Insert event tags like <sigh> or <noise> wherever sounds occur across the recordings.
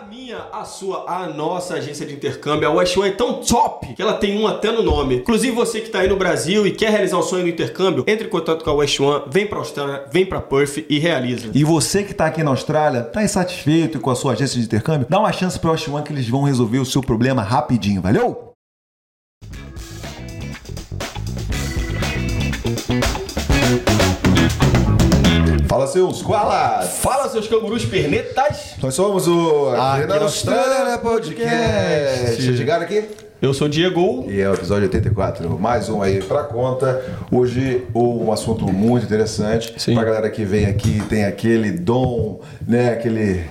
A minha, a sua, a nossa agência de intercâmbio, a West One é tão top que ela tem um até no nome. Inclusive você que está aí no Brasil e quer realizar o sonho do intercâmbio, entre em contato com a West One, vem para Austrália, vem para Perth e realiza. E você que está aqui na Austrália, está insatisfeito com a sua agência de intercâmbio, dá uma chance para a West One que eles vão resolver o seu problema rapidinho, valeu? Seus koalas! Fala seus cangurus pernetas! Nós somos o Aqui Aqui na Austrália Podcast. Podcast. Chegaram aqui? Eu sou o Diego. E é o episódio 84, mais um aí pra conta. Hoje um assunto muito interessante. Sim. Pra galera que vem aqui, tem aquele dom, né? Aquele,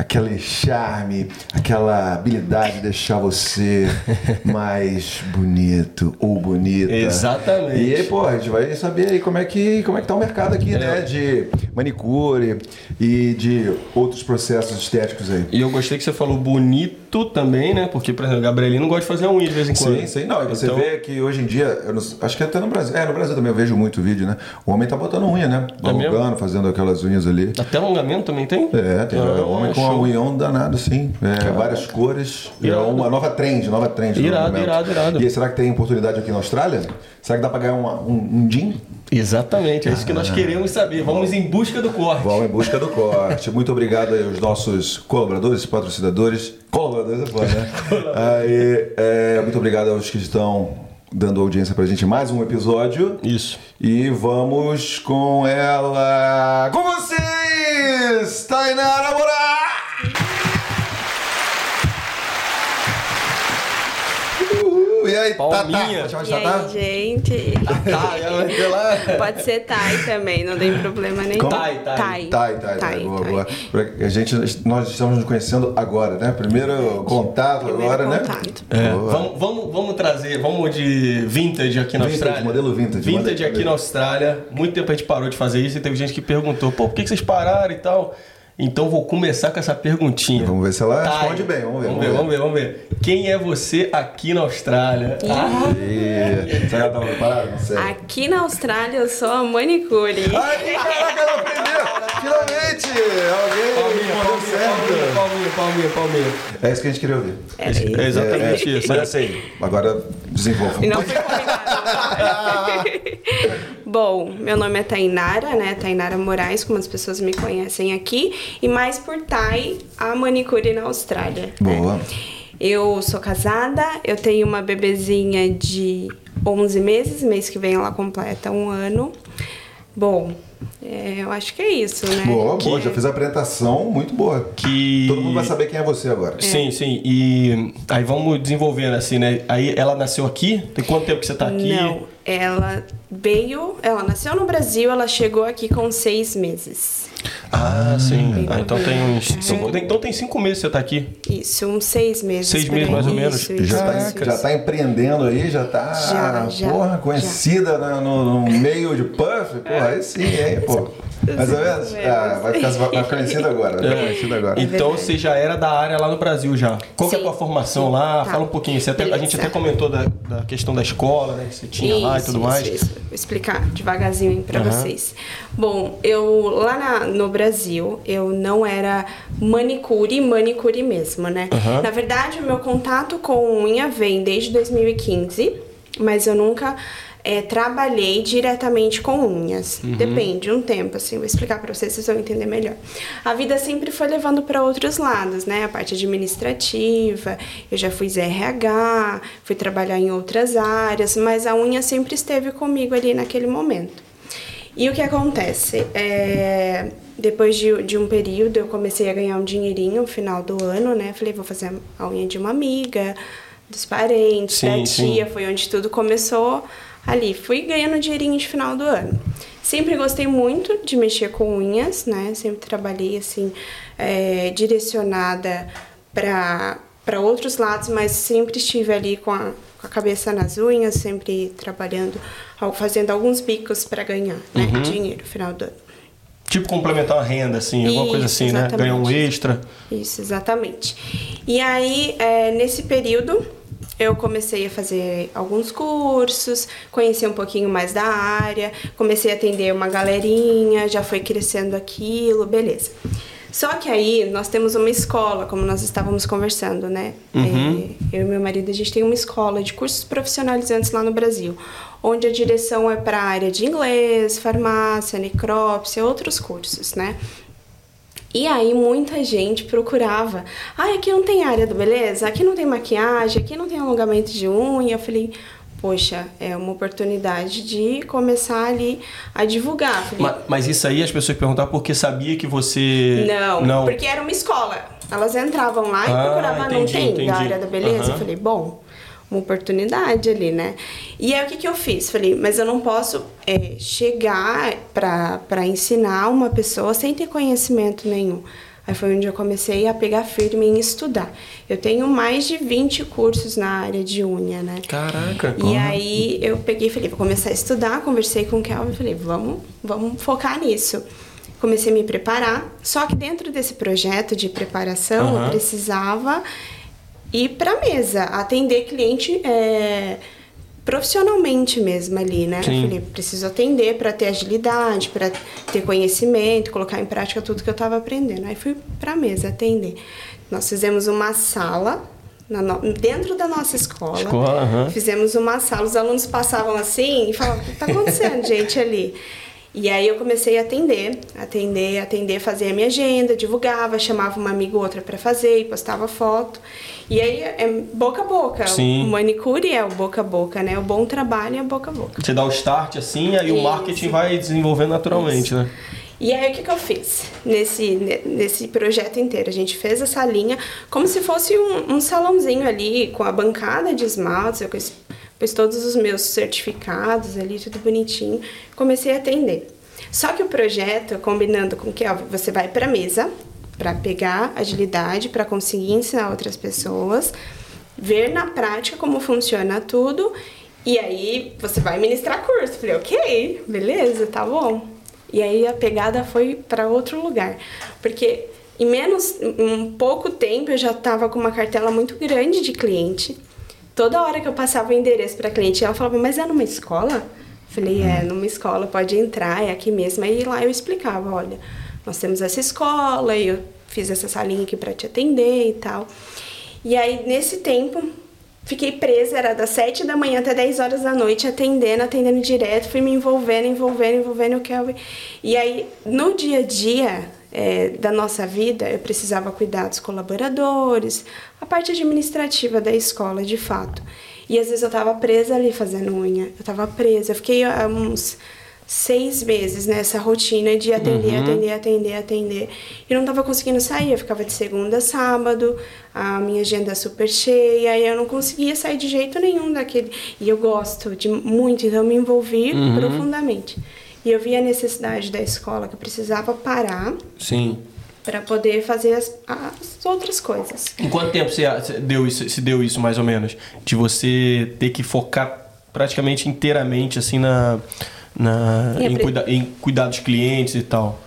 aquele charme, aquela habilidade de deixar você <laughs> mais bonito ou bonita. Exatamente. E aí, pô, a gente vai saber aí como é que, como é que tá o mercado aqui, né? De manicure e de outros processos estéticos aí. E eu gostei que você falou bonito também, né? Porque, por exemplo, o Gabrielinho gosta de fazer unha de vez em quando. Sim, sim. Não, e você Então- vê que hoje em dia, não- acho que até no Brasil, é, no Brasil também eu vejo muito vídeo, né? O homem tá botando unha, né? É? Alongando, fazendo aquelas unhas ali. Até alongamento também tem? É, tem Ah, o homem com show. um unhão danado, assim. É, várias cores. É Irado. uma nova trend, nova trend. do Irado, irado, irado. E será que tem oportunidade aqui na Austrália? Será que dá pra ganhar uma- um, um din? Exatamente, é isso que nós queremos saber. Vamos em busca do corte. Vamos em busca do corte. Muito obrigado aos nossos colaboradores, patrocinadores. Colaboradores é foda, né? <laughs> aí, é, muito obrigado aos que estão dando audiência pra gente em mais um episódio. Isso. E vamos com ela. Com vocês, Tainara Moraes! E aí, Tatá? Palminha. Pode chamar de E Tatá? aí, gente? Tá, ela lá. Pode ser Thay também, não tem problema nenhum. Thay, Thay. Thay. Tá, tá, tá. Thay, Boa, boa. A gente, nós estamos nos conhecendo agora, né? Primeiro contato Primeiro agora, contato. né? É, vamos, vamos, vamos trazer, vamos de vintage aqui na Vintage, Austrália. modelo vintage, Vintage modelo- aqui na Austrália. Muito tempo a gente parou de fazer isso e teve gente que perguntou, pô, por que que vocês pararam e tal? Então vou começar com essa perguntinha. Vamos ver se ela Thay, responde bem. Vamos ver. Vamos ver, vamos ver, vamos ver. Quem é você aqui na Austrália? Ah, E... Será que ela estava preparada? Aqui na Austrália eu sou a manicure. Ai, caraca, ela aprendeu! Finalmente! Alguém palminha, palminha, certo. palminha, palminha, palminha. É isso que a gente queria ouvir. É. É exatamente É, é. isso. Mas assim, agora desenvolva. E não foi combinado. <laughs> <laughs> Bom, meu nome é Tainara, né? Tainara Moraes, como as pessoas me conhecem aqui. E mais por Thay, a manicure na Austrália. né? Boa. Eu sou casada, eu tenho uma bebezinha de 11 meses, mês que vem ela completa um ano. Bom, é, eu acho que é isso, né? Boa, boa. Que- Já fez a apresentação muito boa. Que... Todo mundo vai saber quem é você agora. Sim, sim. E aí vamos desenvolvendo assim, né? Aí ela nasceu aqui? Tem quanto tempo que você tá aqui? Não, ela veio, ela nasceu no Brasil, ela chegou aqui com seis meses. Ah, sim. Ah, então tem uns. É. Cinco, então tem cinco meses que você tá aqui. Isso, uns seis meses. Seis meses, aí. mais ou menos. Isso, isso, Já tá, isso, já isso. tá empreendendo aí, já tá Já, já, porra, já. conhecida na- no, no meio de puff. Porra, aí sim, hein, pô. Mais ou menos? Ah, vai ficar, vai ficar conhecida agora. Vai ficar conhecida agora. Então verdade. você já era da área lá no Brasil já. Qual que é a Sim. tua formação lá? Tá. Fala um pouquinho. Você até- a gente até comentou da, da questão da escola, né? Que você tinha lá e Isso, tudo isso, mais. isso. Vou explicar devagarzinho para Aham. vocês. Bom, eu lá na- no Brasil, eu não era manicure, manicure mesmo, né? Aham. Na verdade, o meu contato com unha vem desde 2015, mas eu nunca é, trabalhei diretamente com unhas. Uhum. Depende, um tempo, assim, vou explicar para vocês, vocês vão entender melhor. A vida sempre foi levando para outros lados, né? A parte administrativa, eu já fui RH, fui trabalhar em outras áreas, mas a unha sempre esteve comigo ali naquele momento. E o que acontece? É, depois de, de um período, eu comecei a ganhar um dinheirinho no final do ano, né? Falei, vou fazer a unha de uma amiga, dos parentes, Sim, da sim. tia, foi onde tudo começou ali. Fui ganhando dinheirinho de final do ano. Sempre gostei muito de mexer com unhas, né? Sempre trabalhei assim, é, direcionada para outros lados, mas sempre estive ali com a, com a cabeça nas unhas, sempre trabalhando, al- fazendo alguns bicos para ganhar né? Uhum. dinheiro no final do ano. Tipo complementar uma renda, assim, alguma coisa Isso, assim, né? exatamente. Ganhar um extra. Isso, exatamente. E aí, é, nesse período, eu comecei a fazer alguns cursos, conhecer um pouquinho mais da área, comecei a atender uma galerinha, já foi crescendo aquilo, beleza. Só que aí nós temos uma escola, como nós estávamos conversando, né? Uhum. É, eu e meu marido, a gente tem uma escola de cursos profissionalizantes lá no Brasil, onde a direção é para a área de inglês, farmácia, necrópsia, outros cursos, né? E aí muita gente procurava. Ah, aqui não tem área do beleza, aqui não tem maquiagem, aqui não tem alongamento de unha. Eu falei, poxa, é uma oportunidade de começar ali a divulgar. Falei, Ma- Mas, isso aí as pessoas perguntavam porque sabia que você. não, Não. porque era uma escola. Elas entravam lá e Ah, procuravam, não entendi, tem entendi. da área da beleza? Aham. Eu falei, bom, uma oportunidade ali, né? E aí o que, que eu fiz? Falei, mas eu não posso é, chegar pra ensinar uma pessoa sem ter conhecimento nenhum. Aí foi onde eu comecei a pegar firme em estudar. Eu tenho mais de 20 cursos na área de unha, né? Caraca. E aí eu peguei e falei, vou começar a estudar, conversei com o Kelvin e falei, vamos, vamos focar nisso. Comecei a me preparar, só que dentro desse projeto de preparação Aham. eu precisava ir para mesa, atender cliente é, profissionalmente mesmo ali, né? Sim. Eu falei, preciso atender para ter agilidade, para ter conhecimento, colocar em prática tudo que eu estava aprendendo. Aí fui para mesa atender. Nós fizemos uma sala no- dentro da nossa escola. Escola. Fizemos uma sala, os alunos passavam assim e falavam: o que está acontecendo, <laughs> gente, ali? E aí eu comecei a atender, atender, atender, fazer a minha agenda, divulgava, chamava uma amiga ou outra para fazer e postava foto. E aí é boca a boca. Sim. O manicure é o boca a boca, né? O bom trabalho é boca a boca. Você dá o start assim, aí o Isso. marketing vai desenvolvendo naturalmente, né? E aí o que, que eu fiz nesse, ne- nesse projeto inteiro? A gente fez essa linha como se fosse um, um salãozinho ali, com a bancada de esmaltes, eu pus, todos os meus certificados ali, tudo bonitinho. Comecei a atender. Só que o projeto, combinando com que ó, você vai para mesa para pegar agilidade, para conseguir ensinar outras pessoas, ver na prática como funciona tudo. E aí você vai ministrar curso. Falei, ok, beleza, tá bom. E aí a pegada foi para outro lugar. Porque em menos, um pouco tempo eu já estava com uma cartela muito grande de cliente. Toda hora que eu passava o endereço para cliente, ela falava, mas é numa escola? Falei, é, numa escola, pode entrar, é aqui mesmo. Aí lá eu explicava, olha, nós temos essa escola e eu fiz essa salinha aqui para te atender e tal. E aí, nesse tempo, fiquei presa, era das 7 da manhã até 10 horas da noite, atendendo, atendendo direto, fui me envolvendo, envolvendo, envolvendo o Kelvin. E aí, no dia a dia é, da nossa vida, eu precisava cuidar dos colaboradores, a parte administrativa da escola, de fato. E às vezes eu tava presa ali fazendo unha, eu tava presa, eu fiquei há uns seis meses nessa rotina de atender, atender, atender, atender. E não tava conseguindo sair, eu ficava de segunda a sábado, a minha agenda super cheia, e eu não conseguia sair de jeito nenhum daquele. E eu gosto de muito, então eu me envolvi profundamente. E eu vi a necessidade da escola, que eu precisava parar Sim. para poder fazer as, as outras coisas. Em quanto tempo você deu isso, se deu isso, mais ou menos? De você ter que focar praticamente inteiramente, assim, na, na, Em cuida, em cuidar dos clientes e tal?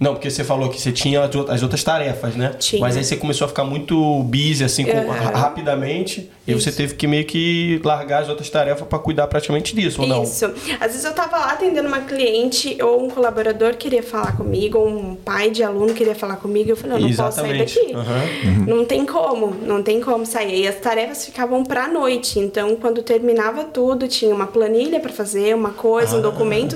Não, porque você falou que você tinha as out- as outras tarefas, né? Tinha. Mas aí você começou a ficar muito busy, assim, com- ra- rapidamente. E você teve que meio que largar as outras tarefas pra cuidar praticamente disso, ou não? Isso. Às vezes eu tava lá atendendo uma cliente ou um colaborador queria falar comigo, ou um pai de aluno queria falar comigo. Eu falei, eu não posso sair daqui. Aham. Não tem como, não tem como sair. E as tarefas ficavam pra noite. Então, quando terminava tudo, tinha uma planilha pra fazer, uma coisa, Ah, um documento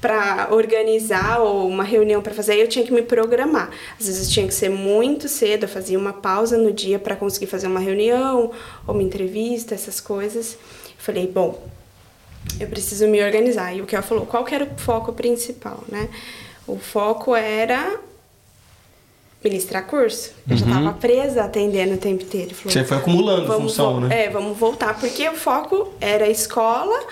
pra organizar ou uma reunião pra fazer. Eu tinha que me programar. Às vezes tinha que ser muito cedo, eu fazia uma pausa no dia pra conseguir fazer uma reunião uma entrevista, essas coisas. Falei, bom, eu preciso me organizar. E o que ela falou, qual que era o foco principal, né? O foco era ministrar curso. Eu já estava presa atendendo o tempo inteiro. Falou, Você foi acumulando função, né? É, vamos voltar, porque o foco era a escola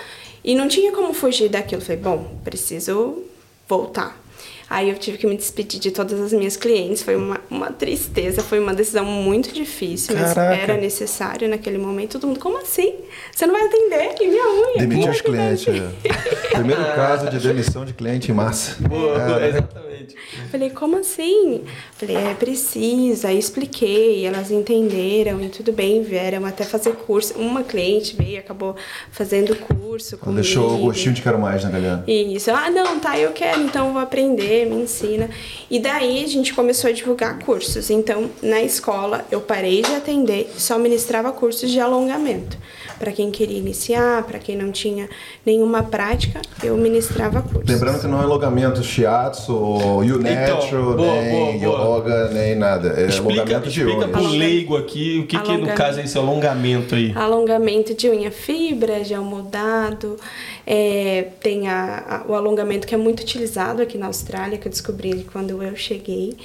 e não tinha como fugir daquilo. Eu Falei, bom, preciso voltar. Aí eu tive que me despedir de todas as minhas clientes. Foi uma, uma tristeza, foi uma decisão muito difícil, mas Caraca. era necessário naquele momento. Todo mundo, como assim? Você não vai atender? E minha unha? Demitir os clientes. é. Primeiro caso de demissão de cliente em massa. Boa, É, exatamente. Falei, como assim? Falei, é, precisa. Aí expliquei, elas entenderam e tudo bem, vieram até fazer curso. Uma cliente veio, acabou fazendo curso comigo. Deixou o gostinho de quero mais, né, galera? Isso. Ah, não, tá, eu quero, então eu vou aprender, me ensina. E daí a gente começou a divulgar cursos. Então, na escola, eu parei de atender, só ministrava cursos de alongamento. Para quem queria iniciar, para quem não tinha nenhuma prática, eu ministrava cursos. Lembrando que não é alongamento shiatsu, ou Então, Unetro, boa, nem boa, boa. yoga, nem nada. É Explica, alongamento de explica unhas. pro leigo aqui o que, que no Alongamento. caso é esse alongamento aí. Alongamento de unha fibra, gel moldado, é, tem a- a- o alongamento que é muito utilizado aqui na Austrália, que eu descobri quando eu cheguei,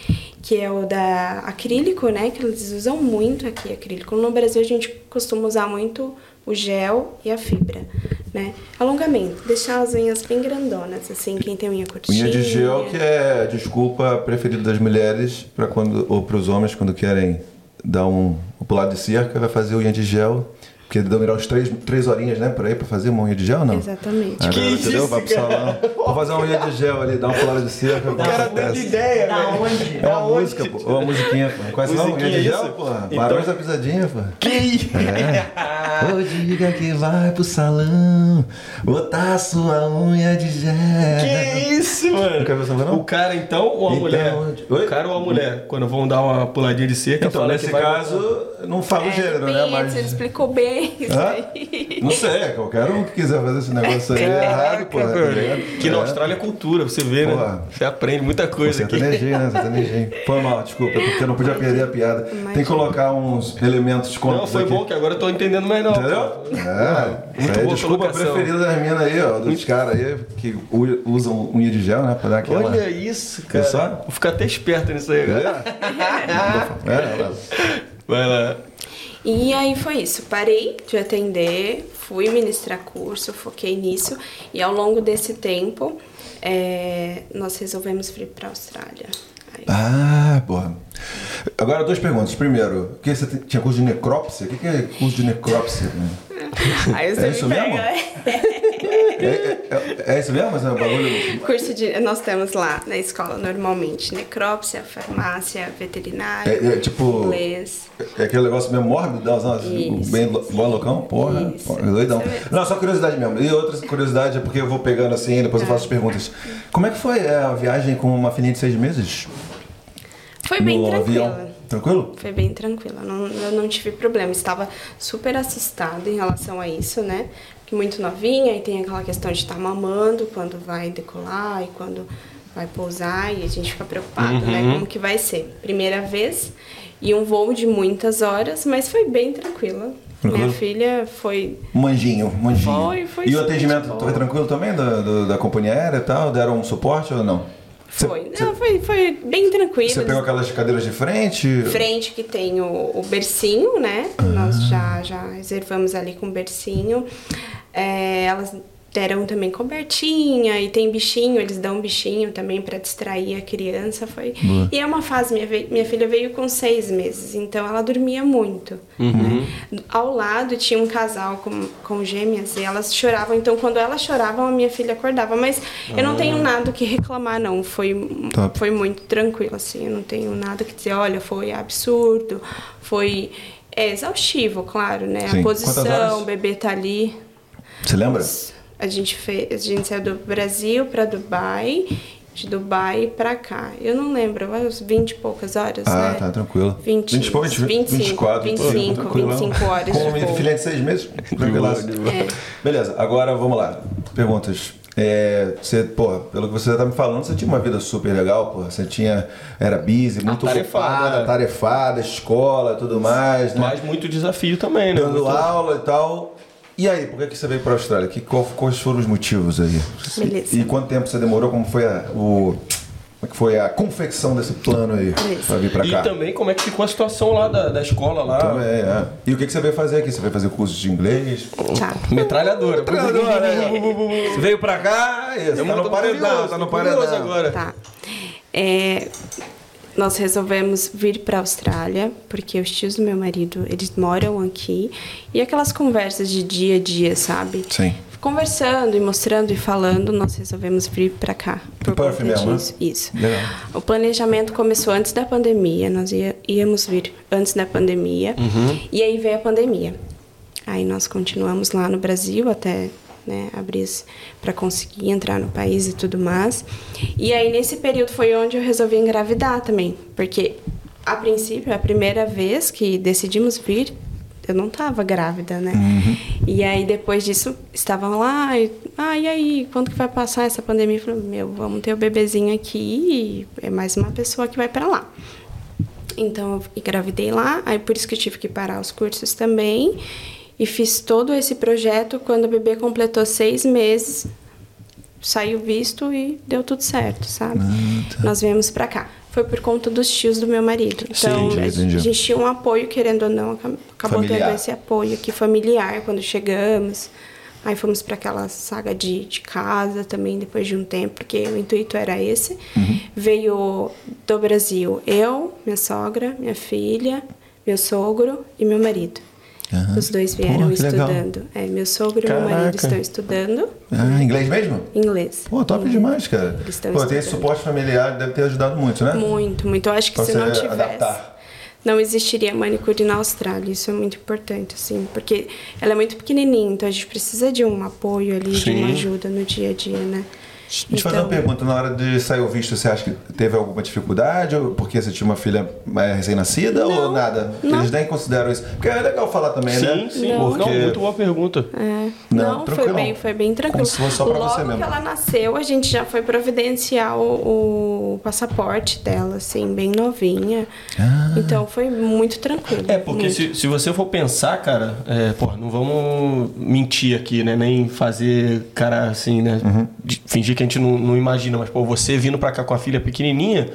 que é o da acrílico, né? Que eles usam muito aqui, acrílico. No Brasil a gente costuma usar muito o gel e a fibra, né? Alongamento, deixar as unhas bem grandonas, assim, quem tem unha curtinha. Unha de gel que é a desculpa preferida das mulheres para quando ou para os homens quando querem dar um, um pular de cerca, vai fazer unha de gel. Porque demorar uns três, três horinhas, né, por aí, pra fazer uma unha de gel, não? Exatamente. Ah, Que não, entendeu? isso, Vai pro salão. Vou fazer uma unha de gel ali, dar uma pulada de cerca. O cara deu de ideia, Da velho. onde? É uma Aonde? música, pô. Ou uma musiquinha, pô. Conhece não? Unha Musiquinha, de gel, isso? pô. Então- Barões da pisadinha, pô. Que isso? É. Ô, diga que vai pro salão botar sua unha de gel. Que isso, mano? Nunca viu essa música, não? O cara, então, ou a Então, mulher? oi? O cara ou a mulher? Quando vão dar uma puladinha de cerca, Então, fala nesse que vai caso, não fala o gênero, bem, né? Mas. Você explicou bem isso aí. Não sei, é qualquer um que quiser fazer esse negócio aí é errado, pô. Ligado? Que na É. Austrália é cultura, você vê, né? Você aprende muita coisa aqui. Sertanejinho, né? Sertanejinho. Foi mal, desculpa, porque eu não podia perder a piada. Tem que colocar uns elementos cômicos Não, foi aqui. bom que agora eu tô entendendo melhor. Entendeu? pô. É, Muito isso aí, boa desculpa colocação. preferida das minas aí, ó, dos caras aí que usam unha de gel, né? Pra dar aquela. Olha isso, cara. Vou ficar até esperto nisso aí agora. É, é, ela- <laughs> Vai lá. E aí foi isso, parei de atender, fui ministrar curso, foquei nisso e ao longo desse tempo é, nós resolvemos vir para a Austrália. Ah, porra. Agora, duas perguntas. Primeiro, que você tinha curso de necrópsia? O que que é curso de necrópsia? né? <laughs> Aí você É isso me pega, né? É, é- é- é isso mesmo? Mas é um bagulho. Curso de. Nós temos lá na escola normalmente necrópsia, farmácia, veterinário, É, é tipo. inglês. É aquele negócio meio mórbido, bem loucão? Porra, Isso. porra, doidão. Isso mesmo. Não, só curiosidade mesmo. E outra curiosidade é porque eu vou pegando assim, depois eu faço as perguntas. Como é que foi é, a viagem com uma filhinha de seis meses? Foi bem no tranquila. avião? Tranquilo? Foi bem tranquila, não, eu não tive problema. Estava super assustada em relação a isso, né? Porque muito novinha e tem aquela questão de estar mamando quando vai decolar e quando vai pousar e a gente fica preocupado, né? Como que vai ser? Primeira vez e um voo de muitas horas, mas foi bem tranquila. Tranquilo? Minha filha foi. Manjinho, manjinho. Foi, foi E o atendimento foi tranquilo também da, do- da companhia aérea e tal? Deram um suporte ou não? Foi. cê- Não, foi, foi bem tranquilo. Você pegou aquelas cadeiras de frente? frente que tem o, o bercinho, né? Nós já, já reservamos ali com bercinho. É, elas deram também cobertinha e tem bichinho, eles dão bichinho também para distrair a criança. Foi. E é uma fase, minha, minha filha veio com seis meses, então ela dormia muito. né? Ao lado tinha um casal com, com gêmeas e elas choravam, então quando elas choravam, a minha filha acordava. Mas eu não tenho nada que reclamar, não. Foi, foi muito tranquilo, assim. Eu não tenho nada que dizer, olha, foi absurdo, foi é, exaustivo, claro, né? Sim. A posição, o bebê tá ali. Você lembra? A gente fez, a gente saiu do Brasil para Dubai, de Dubai para cá. Eu não lembro, umas 20 e poucas horas, Ah, né? tá, tranquilo. 20, 20, 20, 25, 24, 25, tranquilo. 25 horas Com de uma filha de seis meses? <laughs> Tranquilaço. É. Beleza, agora vamos lá. Perguntas. É, você, pô, pelo que você tá me falando, você tinha uma vida super legal, pô. Você tinha. Era busy, muito Atarefada, ocupada, né? tarefada, escola tudo mais, né? Mas muito desafio também, né? Dando Muito- aula e tal. E aí, por que, que você veio para a Austrália? Que, qual- quais foram os motivos aí? Beleza. E quanto tempo você demorou? Como foi a, o, como é que foi a confecção desse plano aí Beleza. para vir para E cá? também como é que ficou a situação lá da, da escola lá. Também, é. E o que, que você veio fazer aqui? Você veio fazer curso de inglês? Tá. Metralhadora. <laughs> Você veio pra cá, isso, Eu tá no paredão, curioso, tá no paredão. agora. Tá. É, nós resolvemos vir para a Austrália porque os tios do meu marido eles moram aqui e aquelas conversas de dia a dia, sabe? Sim. conversando e mostrando e falando, nós resolvemos vir para cá. Por Perth mesmo, né? disso. Isso. Legal. O planejamento começou antes da pandemia, nós ia, íamos vir antes da pandemia, e aí veio a pandemia. Aí nós continuamos lá no Brasil até né, abrir para conseguir entrar no país e tudo mais. E aí nesse período foi onde eu resolvi engravidar também, porque a princípio, a primeira vez que decidimos vir, eu não estava grávida, né? E aí depois disso estavam lá, e, ah, e aí, quando que vai passar essa pandemia? Eu falei, meu, vamos ter o bebezinho aqui e é mais uma pessoa que vai para lá. Então eu engravidei lá, aí por isso que eu tive que parar os cursos também. E fiz todo esse projeto quando o bebê completou seis meses. Saiu visto e deu tudo certo, sabe? Nós viemos pra cá. Foi por conta dos tios do meu marido. Então, entendi, a gente tinha um apoio, querendo ou não, acab- acabou Familiar. tendo esse apoio aqui familiar quando chegamos. Aí fomos para aquela saga de, de casa também depois de um tempo, porque o intuito era esse. Uhum. Veio do Brasil eu, minha sogra, minha filha, meu sogro e meu marido. Aham. Os dois vieram Pô, estudando. É, meu sogro e meu marido Caraca. estão estudando Ah, inglês mesmo? inglês. Pô, top demais, cara. Eles estão Pô, ter esse estudando. suporte familiar deve ter ajudado muito, né? Muito, muito. Eu acho que Pra se não tivesse, adaptar. não existiria manicure na Austrália. Isso é muito importante, assim, porque ela é muito pequenininha, então a gente precisa de um apoio ali, de uma Sim. ajuda no dia a dia, né? Deixa eu te fazer uma pergunta. Na hora de sair o visto, você acha que teve alguma dificuldade? Ou porque você tinha uma filha mais recém-nascida ou nada? não. Eles nem consideram isso. Porque é legal falar também, né? Sim, sim. Não. Não, muito boa pergunta. É. Não, Não, foi bem, foi bem tranquilo. Como se fosse só pra Logo você mesmo. que ela nasceu, a gente já foi providenciar o, o passaporte dela, assim, bem novinha. Ah. Então foi muito tranquilo. É, porque se, se você for pensar, cara, é, pô, não vamos mentir aqui, né? Nem fazer cara assim, né? Uhum. de fingir que a gente não, não imagina, mas, pô, você vindo pra cá com a filha pequenininha,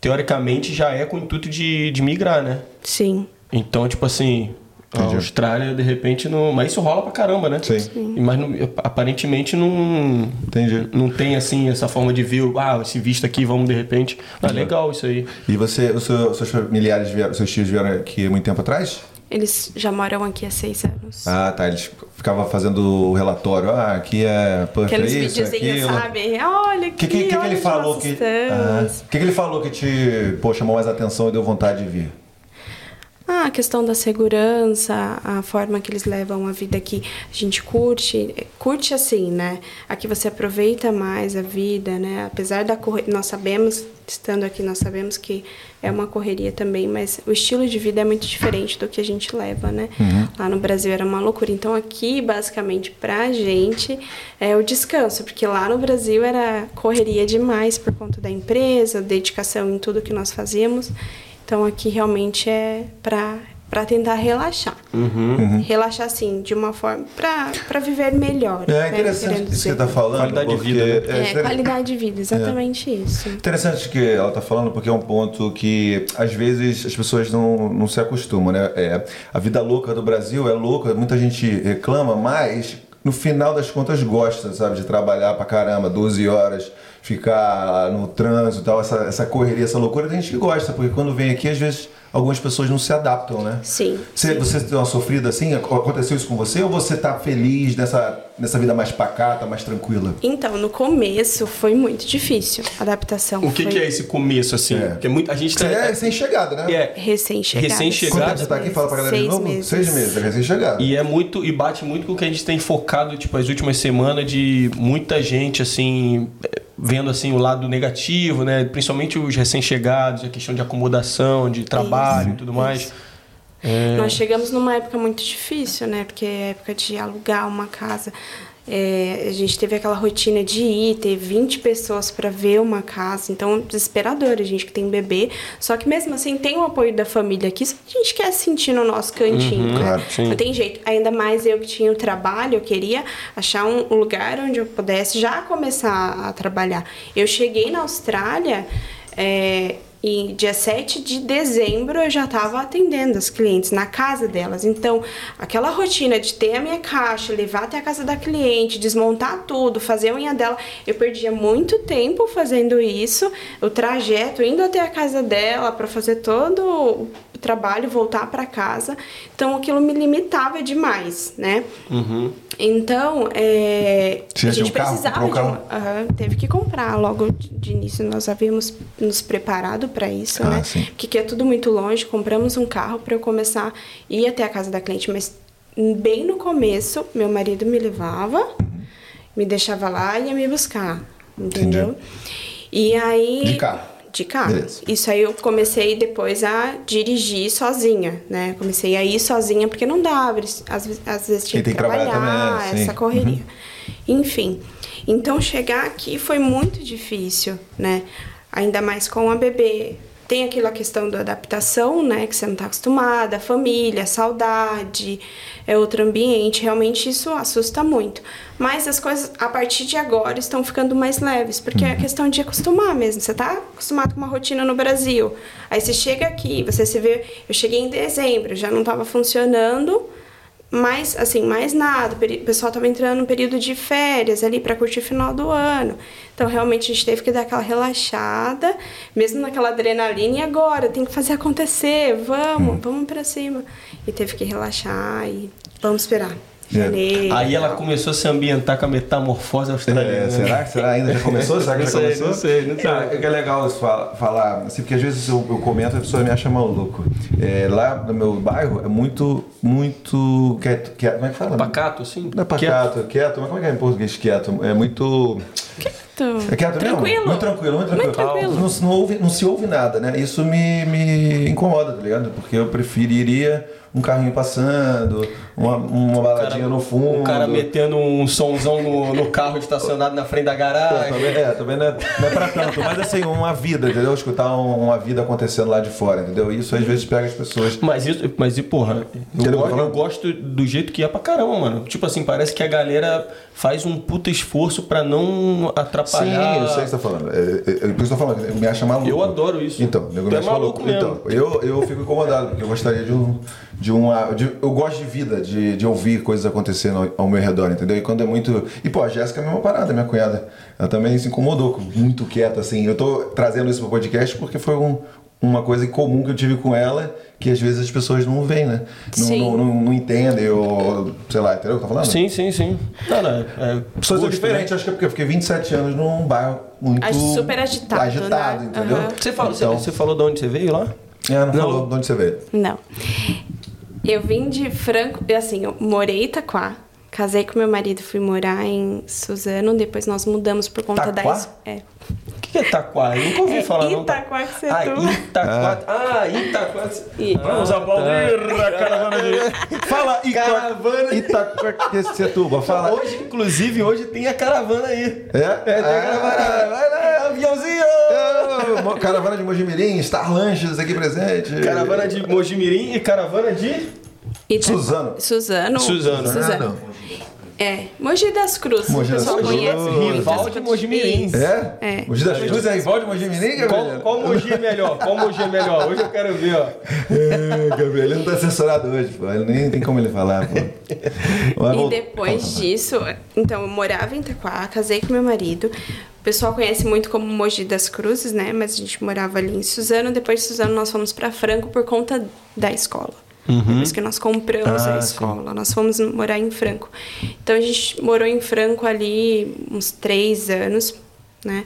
teoricamente já é com o intuito de, de migrar, né? Sim. Então, tipo assim, a. Austrália, de repente, não. Mas isso rola pra caramba, né? Sim. E Mas não- aparentemente não. Entendi. Não tem assim essa forma de ver, ah, esse visto aqui, vamos de repente. Ah, legal isso aí. E você, os seus, os seus familiares, vieram, seus tios vieram aqui muito tempo atrás? Eles já moram aqui há seis anos. Ah, tá. Eles ficavam fazendo o relatório. Ah, aqui é Aqueles é isso, aquilo. sabe? Olha aqui, que, que, que, que olha ele onde falou que. Ah, que, que ele falou que te pô, chamou mais atenção e deu vontade de vir? Ah, a questão da segurança, a forma que eles levam a vida aqui, a gente curte, curte assim, né? Aqui você aproveita mais a vida, né? Apesar da correria, nós sabemos, estando aqui, nós sabemos que é uma correria também, mas o estilo de vida é muito diferente do que a gente leva, né? Lá no Brasil era uma loucura. Então aqui, basicamente, pra gente é o descanso, porque lá no Brasil era correria demais por conta da empresa, dedicação em tudo que nós fazíamos. Então aqui realmente é pra, pra tentar relaxar. Uhum. Relaxar assim, de uma forma. Pra, pra viver melhor. É né, interessante querendo isso que você dizer. tá falando. Qualidade de porque vida, né? É, inter- qualidade de vida, exatamente isso. Interessante que ela tá falando, porque é um ponto que às vezes as pessoas não, não se acostumam, né? É, a vida louca do Brasil é louca, muita gente reclama, mas no final das contas gosta, sabe? De trabalhar pra caramba, 12 horas, ficar no trânsito e tal, essa, essa correria, essa loucura, tem gente que gosta, porque quando vem aqui, às vezes algumas pessoas não se adaptam, né? Sim. Você, você deu uma sofrida assim? Aconteceu isso com você? Ou você tá feliz nessa, nessa vida mais pacata, mais tranquila? Então, no começo foi muito difícil a adaptação. O que, foi que é esse começo, assim? É. Porque muito, a gente Você tá. é recém-chegada, né? é, Recém-chegada. Recém-chegada. Quanto tempo você tá aqui? Fala pra galera de Seis novo. meses. Seis meses, é recém-chegado. E é muito, e bate muito com o que a gente tem focado, tipo, as últimas semanas de muita gente, assim, vendo, assim, o lado negativo, né? Principalmente os recém-chegados, a questão de acomodação, de trabalho e tudo mais. É, Nós chegamos numa época muito difícil, né? Porque é época de alugar uma casa. É, a gente teve aquela rotina de ir, ter 20 pessoas para ver uma casa. Então, desesperador, a gente que tem bebê. Só que mesmo assim, tem o apoio da família aqui. Só que a gente quer sentir no nosso cantinho, né? claro, sim. Não tem jeito. Ainda mais eu que tinha o trabalho, eu queria achar um lugar onde eu pudesse já começar a trabalhar. Eu cheguei na Austrália. É, e dia 7 de dezembro eu já estava atendendo as clientes na casa delas. Então, aquela rotina de ter a minha caixa, levar até a casa da cliente, desmontar tudo, fazer a unha dela, eu perdia muito tempo fazendo isso. O trajeto, indo até a casa dela para fazer todo trabalho, voltar para casa. Então aquilo me limitava demais, né? Uhum. Então, é, a gente um carro? precisava Comprou um de um, aham, teve que comprar logo de de início. Nós havíamos nos preparado para isso, Ah, né? sim. Porque que é tudo muito longe. Compramos um carro para eu começar a ir até a casa da cliente, mas bem no começo, meu marido me levava, me deixava lá e ia me buscar, entendeu? E aí De carro? De carro. Beleza. Isso aí eu comecei depois a dirigir sozinha, né? Comecei a ir sozinha porque não dava, às, vezes- às vezes tinha que trabalhar trabalhar, também, sim. essa correria. Enfim, então chegar aqui foi muito difícil, né? Ainda mais com a bebê. Tem aquela questão da adaptação, né? Que você não está acostumada, a família, a saudade, é outro ambiente. Realmente isso assusta muito. Mas as coisas, a partir de agora, estão ficando mais leves. Porque é questão de acostumar mesmo. Você tá acostumado com uma rotina no Brasil. Aí você chega aqui, você se vê... Eu cheguei em dezembro, já não estava funcionando mais assim, mais nada. O pessoal tava entrando no período de férias ali para curtir o final do ano. Então, realmente a gente teve que dar aquela relaxada, mesmo naquela adrenalina e agora tem que fazer acontecer. Vamos, vamos para cima. E teve que relaxar e vamos esperar. É. Janeiro. Aí ela começou a se ambientar com a metamorfose australiana. É, será? Será ainda já começou? Será que Não já sei, começou? não sei, não sei. É que é legal isso fala- falar, assim, porque às vezes eu, eu comento e a pessoa me acha maluco. É, lá no meu bairro é muito, muito quieto, quieto como é que fala? Pacato, assim? Não é pacato, quieto. mas como é que é em português quieto? É muito... Então, É quieto mesmo? tranquilo. Muito tranquilo, muito tranquilo. Muito tranquilo. Não, não ouve- não se ouve nada, né? Isso me, me incomoda, tá ligado? Porque eu preferiria um carrinho passando, uma, uma baladinha no fundo. O cara metendo um sonzão no, no carro estacionado na frente da É, garagem. também, é, também não é, não é pra tanto, mas assim, uma vida, entendeu? Escutar um- uma vida acontecendo lá de fora, entendeu? Isso às vezes pega as pessoas. Mas isso, mas e porra, eu, gosto, eu gosto do jeito que é pra caramba, mano. Tipo assim, parece que a galera faz um puta esforço pra não atrapalhar. Sim, eu sei o que você tá falando. É, é, é, por isso que eu tô falando, me acha maluco. Eu adoro isso. Então, nego me é acha maluco mesmo. Então, eu, eu fico incomodado, porque eu gostaria de um. De uma, de- eu gosto de vida, de, de ouvir coisas acontecendo ao, ao meu redor, entendeu? E quando é muito. E pô, a Jéssica é a mesma parada, minha cunhada. Ela também se incomodou, com- muito quieta, assim. Eu tô trazendo isso pro podcast porque foi um- uma coisa em comum que eu tive com ela, que às vezes as pessoas não veem, né? Não, Sim. não, não, não entendem, ou sei lá, entendeu o que eu tô falando? Sim, sim, sim. Não, não, é Pessoas gosto, diferentes, acho que é porque eu fiquei 27 anos num bairro muito. Acho super agitado, Agitado, né? entendeu? Aham. Você, fala, Então, você, você falou de onde você veio lá? É, não, Não. falou de onde você veio. Não. Eu vim de Franco, assim, eu morei em Itaquá. Casei com meu marido, fui morar em Suzano, depois nós mudamos por conta Taquá? da... es- É. O que que é Itaquá? Eu nunca ouvi É falar, não. Itaquaquecetuba. Ah, Itaquá. Ah, Itaquá. E- Vamos aplaudir a caravana de... Fala Caravana. Itaquaquecetuba, fala. Hoje, inclusive, hoje tem a caravana aí. É? É, tem a caravana. Vai lá, aviãozinho. É, caravana de Mojimirim, Star Lanches aqui presente. Caravana de Mojimirim e caravana de... Ita- Suzano. Suzano. Suzano. Suzano. É, Mogi das Cruzes. Mogi o das pessoal Cruzes. conhece muito. Rival de Cruzes. Mojimirim. É? É. Mogi das Cruzes é rival de Mojimirim, Qual, Gabriel? qual Mogi é melhor? Qual Mogi é melhor? Hoje eu quero ver, ó. <laughs> É, Gabriel, ele não tá assessorado hoje, pô. Ele nem tem como ele falar, pô. <laughs> Mas E depois Fala, disso, então eu morava em Itaquá, casei com meu marido. O pessoal conhece muito como Mogi das Cruzes, né? Mas a gente morava ali em Suzano. Depois de Suzano, nós fomos para Franco por conta da escola. Depois que nós compramos Ah, a escola, nós fomos morar em Franco. Então a gente morou em Franco ali uns três anos, né?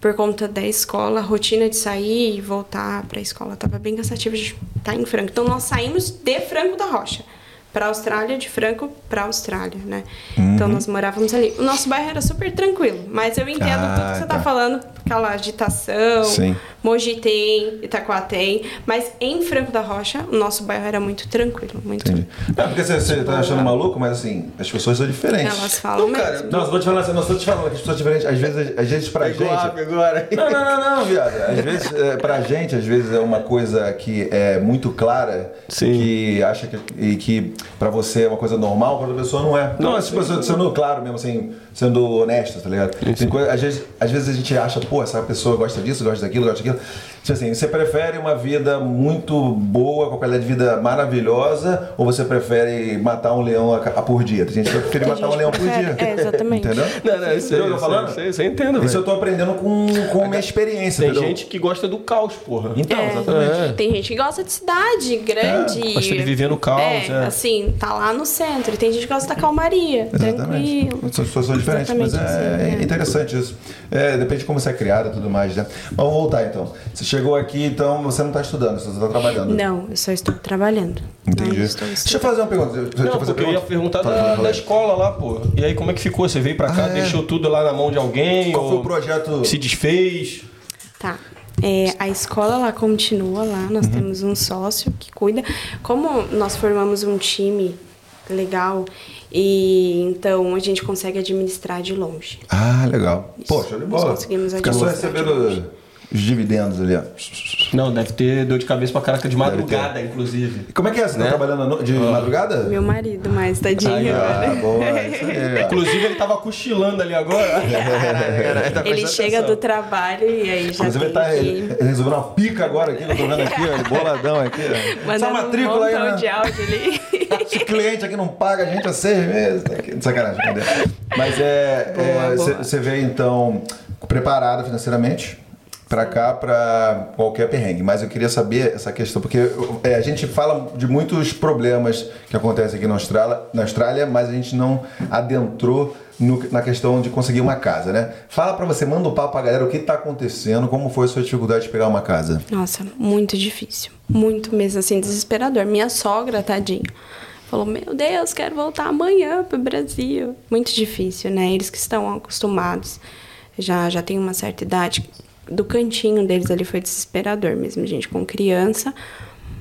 Por conta da escola, a rotina de sair e voltar para a escola tava bem cansativa de estar em Franco. Então nós saímos de Franco da Rocha para Austrália, de Franco para Austrália, né? Então nós morávamos ali. O nosso bairro era super tranquilo, mas eu entendo Ah, tudo que você tá. tá. falando, aquela agitação. Sim. Mogi tem, Itaquá tem, mas em Franco da Rocha, o nosso bairro era muito tranquilo, muito. Entendi. Não, porque você, você tá achando maluco, mas assim, as pessoas são diferentes. Elas falam Não, cara, mesmo. Não, eu tô te falando assim, não, eu tô te falando que as pessoas são diferentes. Às vezes, às vezes pra gente. agora. Não, não, não, não, viado. Às vezes, é, pra gente, às vezes é uma coisa que é muito clara, Sim. que acha que, e que pra você é uma coisa normal, pra outra pessoa não é. Não, tipo, sendo claro mesmo, assim, sendo honesto, tá ligado? Tem coisa, às, vezes, às vezes a gente acha, pô, essa pessoa gosta disso, gosta daquilo, gosta daquilo. Tipo assim, você prefere uma vida muito boa, com qualidade de vida maravilhosa, ou você prefere matar um leão a, a por dia? Tem gente que prefere matar um leão por dia. é, exatamente. Entendeu? Não, não, isso eu tô isso falando? isso isso eu entendo, Isso eu tô aprendendo com, com minha experiência, Tem entendeu? gente que gosta do caos, porra. Então, É. exatamente. É. Tem gente que gosta de cidade grande. gosta de viver no caos, É, é. assim, tá lá no centro. E tem gente que gosta da calmaria, Exatamente. tranquilo. São situações diferentes, mas é, assim, é. interessante isso. É, depende de como você é criado e tudo mais, né? Mas vamos voltar então. Você chegou aqui, então você não está estudando, você está trabalhando. Não, eu só estou trabalhando. Entendi. Não estou Deixa eu fazer uma pergunta. Deixa eu Não, fazer porque eu ia perguntar da, da escola lá, pô. E aí, como é que ficou? Você veio pra cá, Ah, é. deixou tudo lá na mão de alguém? Qual foi ou o projeto? Se desfez? Tá. É, a escola lá continua lá, Uhum. nós temos um sócio que cuida. Como nós formamos um time legal e então a gente consegue administrar de longe. Ah, legal. Isso. Poxa, de Nós bola. conseguimos Fica só recebendo os dividendos ali, ó. Não, deve ter dor de cabeça pra caraca de madrugada, inclusive. E Como é que é? Você Né? tá trabalhando no- de madrugada? Meu marido, mais tadinho. Ah, boa, ó. <laughs> Inclusive, ele tava cochilando ali agora. <laughs> Caralho, tá Ele chega atenção. do trabalho e aí já Inclusive, ele tá que resolvendo uma pica agora aqui, que eu tô vendo aqui, ó, boladão aqui. ó. Essa mandando um matrícula aí, né? de áudio ali. <laughs> Esse cliente aqui não paga a gente há seis meses. tá. Sacanagem, cadê? Mas é. Você veio então preparada financeiramente para cá para qualquer perrengue. Mas eu queria saber essa questão, porque é, a gente fala de muitos problemas que acontecem aqui na Austrália, na Austrália mas a gente não adentrou no- na questão de conseguir uma casa, né? Fala para você, manda o papo pra galera o que tá acontecendo, como foi a sua dificuldade de pegar uma casa. Nossa, muito difícil. Muito mesmo, assim, desesperador. Minha sogra, tadinha, falou: Meu Deus, quero voltar amanhã pro Brasil. Muito difícil, né? Eles que estão acostumados, já, já têm uma certa idade. Do cantinho deles ali foi desesperador mesmo, gente, com criança.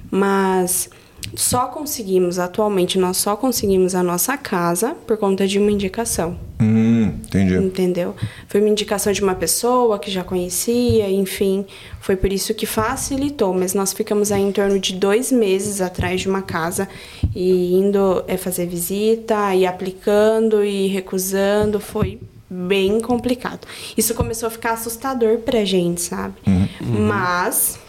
Mas só conseguimos, atualmente, nós só conseguimos a nossa casa por conta de uma indicação. Hum, entendi. Entendeu? Foi uma indicação de uma pessoa que já conhecia, enfim. Foi por isso que facilitou. Mas nós ficamos aí em torno de dois meses atrás de uma casa e indo é, fazer visita, e aplicando e recusando. Foi bem complicado. Isso começou a ficar assustador pra gente, sabe? Mas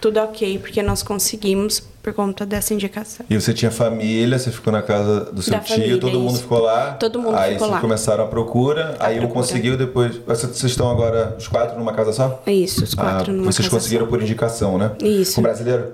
tudo ok, porque nós conseguimos por conta dessa indicação. E você tinha família, você ficou na casa do seu Da tio, família, todo mundo isso. ficou lá. Todo mundo aí ficou vocês lá. começaram a procura, A aí um procura. conseguiu depois. Vocês vocês estão agora os quatro numa casa só? É isso, os quatro ah, numa Vocês casa conseguiram só. por indicação, né? Isso. Com brasileiro?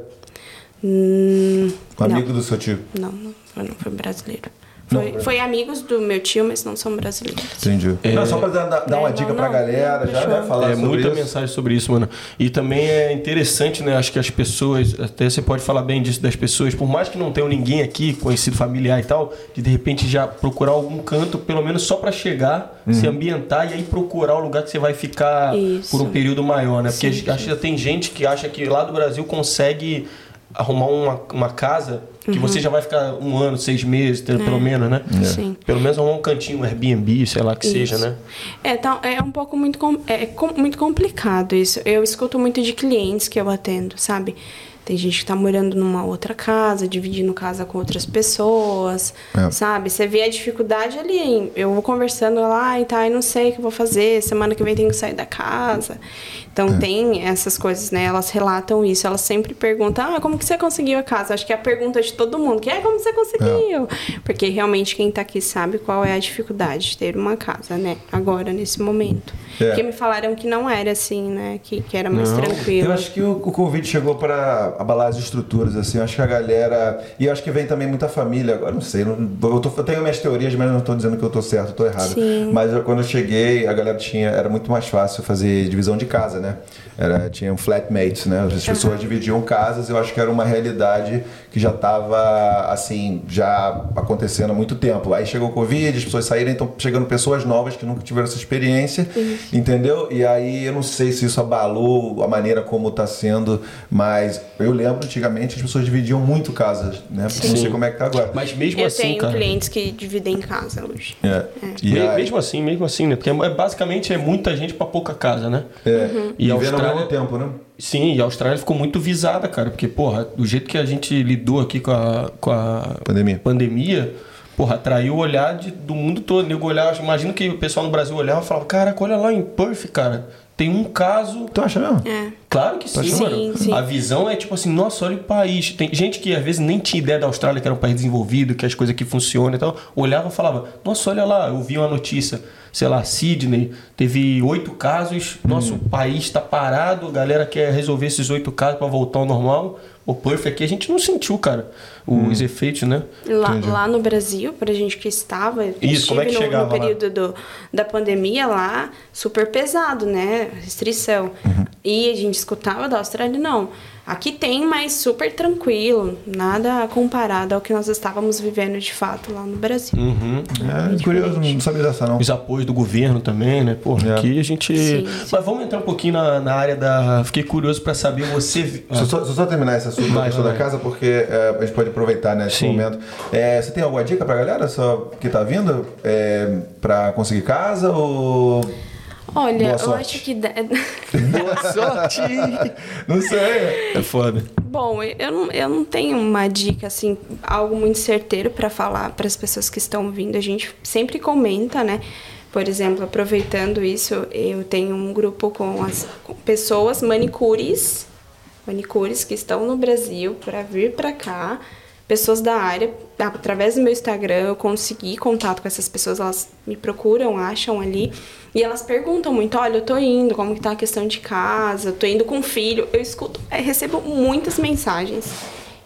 Hum, Um não. amigo do seu tio. Não, não não foi brasileiro. Foi, foi- foi amigos do meu tio, mas não são brasileiros. Entendi. Não, só pra dar, dar uma É, dica não, pra não, galera, não, já, né? Falar é sobre muita isso. mensagem sobre isso, mano. E também é interessante, né? Acho que as pessoas, até você pode falar bem disso das pessoas, por mais que não tenham ninguém aqui, conhecido familiar e tal, de de repente já procurar algum canto, pelo menos só pra chegar, Uhum. se ambientar e aí procurar o lugar que você vai ficar Isso. por um período maior, né? Porque Sim, acho que já tem gente que acha que lá do Brasil consegue arrumar uma, uma casa que você já vai ficar um ano, seis meses, pelo menos, né? Sim. Pelo menos arrumar um cantinho, um Airbnb, sei lá que seja, Isso. né? É, então, é um pouco muito, com- é, com- muito complicado isso. Eu escuto muito de clientes que eu atendo, sabe? Tem gente que tá morando numa outra casa, dividindo casa com outras pessoas, É. sabe? Você vê a dificuldade ali. hein? Eu vou conversando lá e tá, e não sei o que eu vou fazer, semana que vem tenho que sair da casa. Então É. tem essas coisas, né? Elas relatam isso, elas sempre perguntam: ah, como que você conseguiu a casa? Acho que é a pergunta de todo mundo, que é como você conseguiu? Porque realmente quem tá aqui sabe qual é a dificuldade de ter uma casa, né? Agora, nesse momento. É. Porque me falaram que não era assim, né? Que, que era mais Não. tranquilo. Eu acho que o, o Covid chegou para abalar as estruturas, assim. Eu acho que a galera. E eu acho que vem também muita família. Agora, não sei. não- eu, tô- eu tenho minhas teorias, mas não estou dizendo que eu estou certo, eu tô errado. Sim. Mas eu- quando eu cheguei, a galera tinha. Era muito mais fácil fazer divisão de casa, né? Era, tinha um flatmates, né? As pessoas dividiam casas. Eu acho que era uma realidade que já estava, assim, já acontecendo há muito tempo. Aí chegou o Covid, as pessoas saíram, então chegando pessoas novas que nunca tiveram essa experiência, entendeu? E aí eu não sei se isso abalou a maneira como está sendo, mas eu lembro antigamente as pessoas dividiam muito casas, né? Não sei como é que tá agora. Mas mesmo eu assim, tenho cara. clientes que dividem casa hoje. É. E Me- aí- Mesmo assim, mesmo assim, né? Porque é, basicamente é muita gente pra pouca casa, né? é. E E, a vendo ao Austrália- mesmo tempo, né? Sim, e a Austrália ficou muito visada, cara. Porque, porra, do jeito que a gente lidou aqui com a, com a Pandemia. pandemia, porra, atraiu o olhar de- do mundo todo. Nego olhava, imagina que o pessoal no Brasil olhava e falava, caraca, olha lá em Perth, cara. Tem um caso. Tu acha mesmo? É. Claro que sim, Sim, mano. sim. A visão é tipo assim, nossa, olha o país. Tem gente que às vezes nem tinha ideia da Austrália, que era um país desenvolvido, que as coisas aqui funcionam e tal. Olhava e falava, nossa, olha lá, eu vi uma notícia, sei lá, Sydney, teve oito casos, nosso país tá parado, a galera quer resolver esses oito casos para voltar ao normal. O Perth aqui a gente não sentiu, cara, os efeitos, né? Lá, lá no Brasil, pra gente que estava, Isso, como é que no- chegava no, lá? período do, da pandemia lá, super pesado, né? Restrição. Uhum. E a gente escutava da Austrália, não. Aqui tem, mas super tranquilo, nada comparado ao que nós estávamos vivendo de fato lá no Brasil. Uhum. É curioso, não sabia dessa não. Os apoios do governo também, né? Pô, É. aqui a gente. Sim, sim. Mas vamos entrar um pouquinho na, na área da. Fiquei curioso pra saber, você. só, eu só terminar esse assunto da Vai, da vai. casa, porque é, a gente pode aproveitar nesse Sim. momento. É, você tem alguma dica pra galera só que tá vindo é, pra conseguir casa ou. Olha, Boa eu sorte. acho que. <laughs> Boa sorte! Não sei. É foda. Bom, eu não, eu não tenho uma dica, assim, algo muito certeiro para falar para as pessoas que estão vindo. A gente sempre comenta, né? Por exemplo, aproveitando isso, eu tenho um grupo com as com pessoas manicures, manicures que estão no Brasil para vir para cá, pessoas da área. Através do meu Instagram, eu consegui contato com essas pessoas, elas me procuram, acham ali. E elas perguntam muito, olha, eu tô indo, como que tá a questão de casa, eu tô indo com filho. Eu escuto, eh, recebo muitas mensagens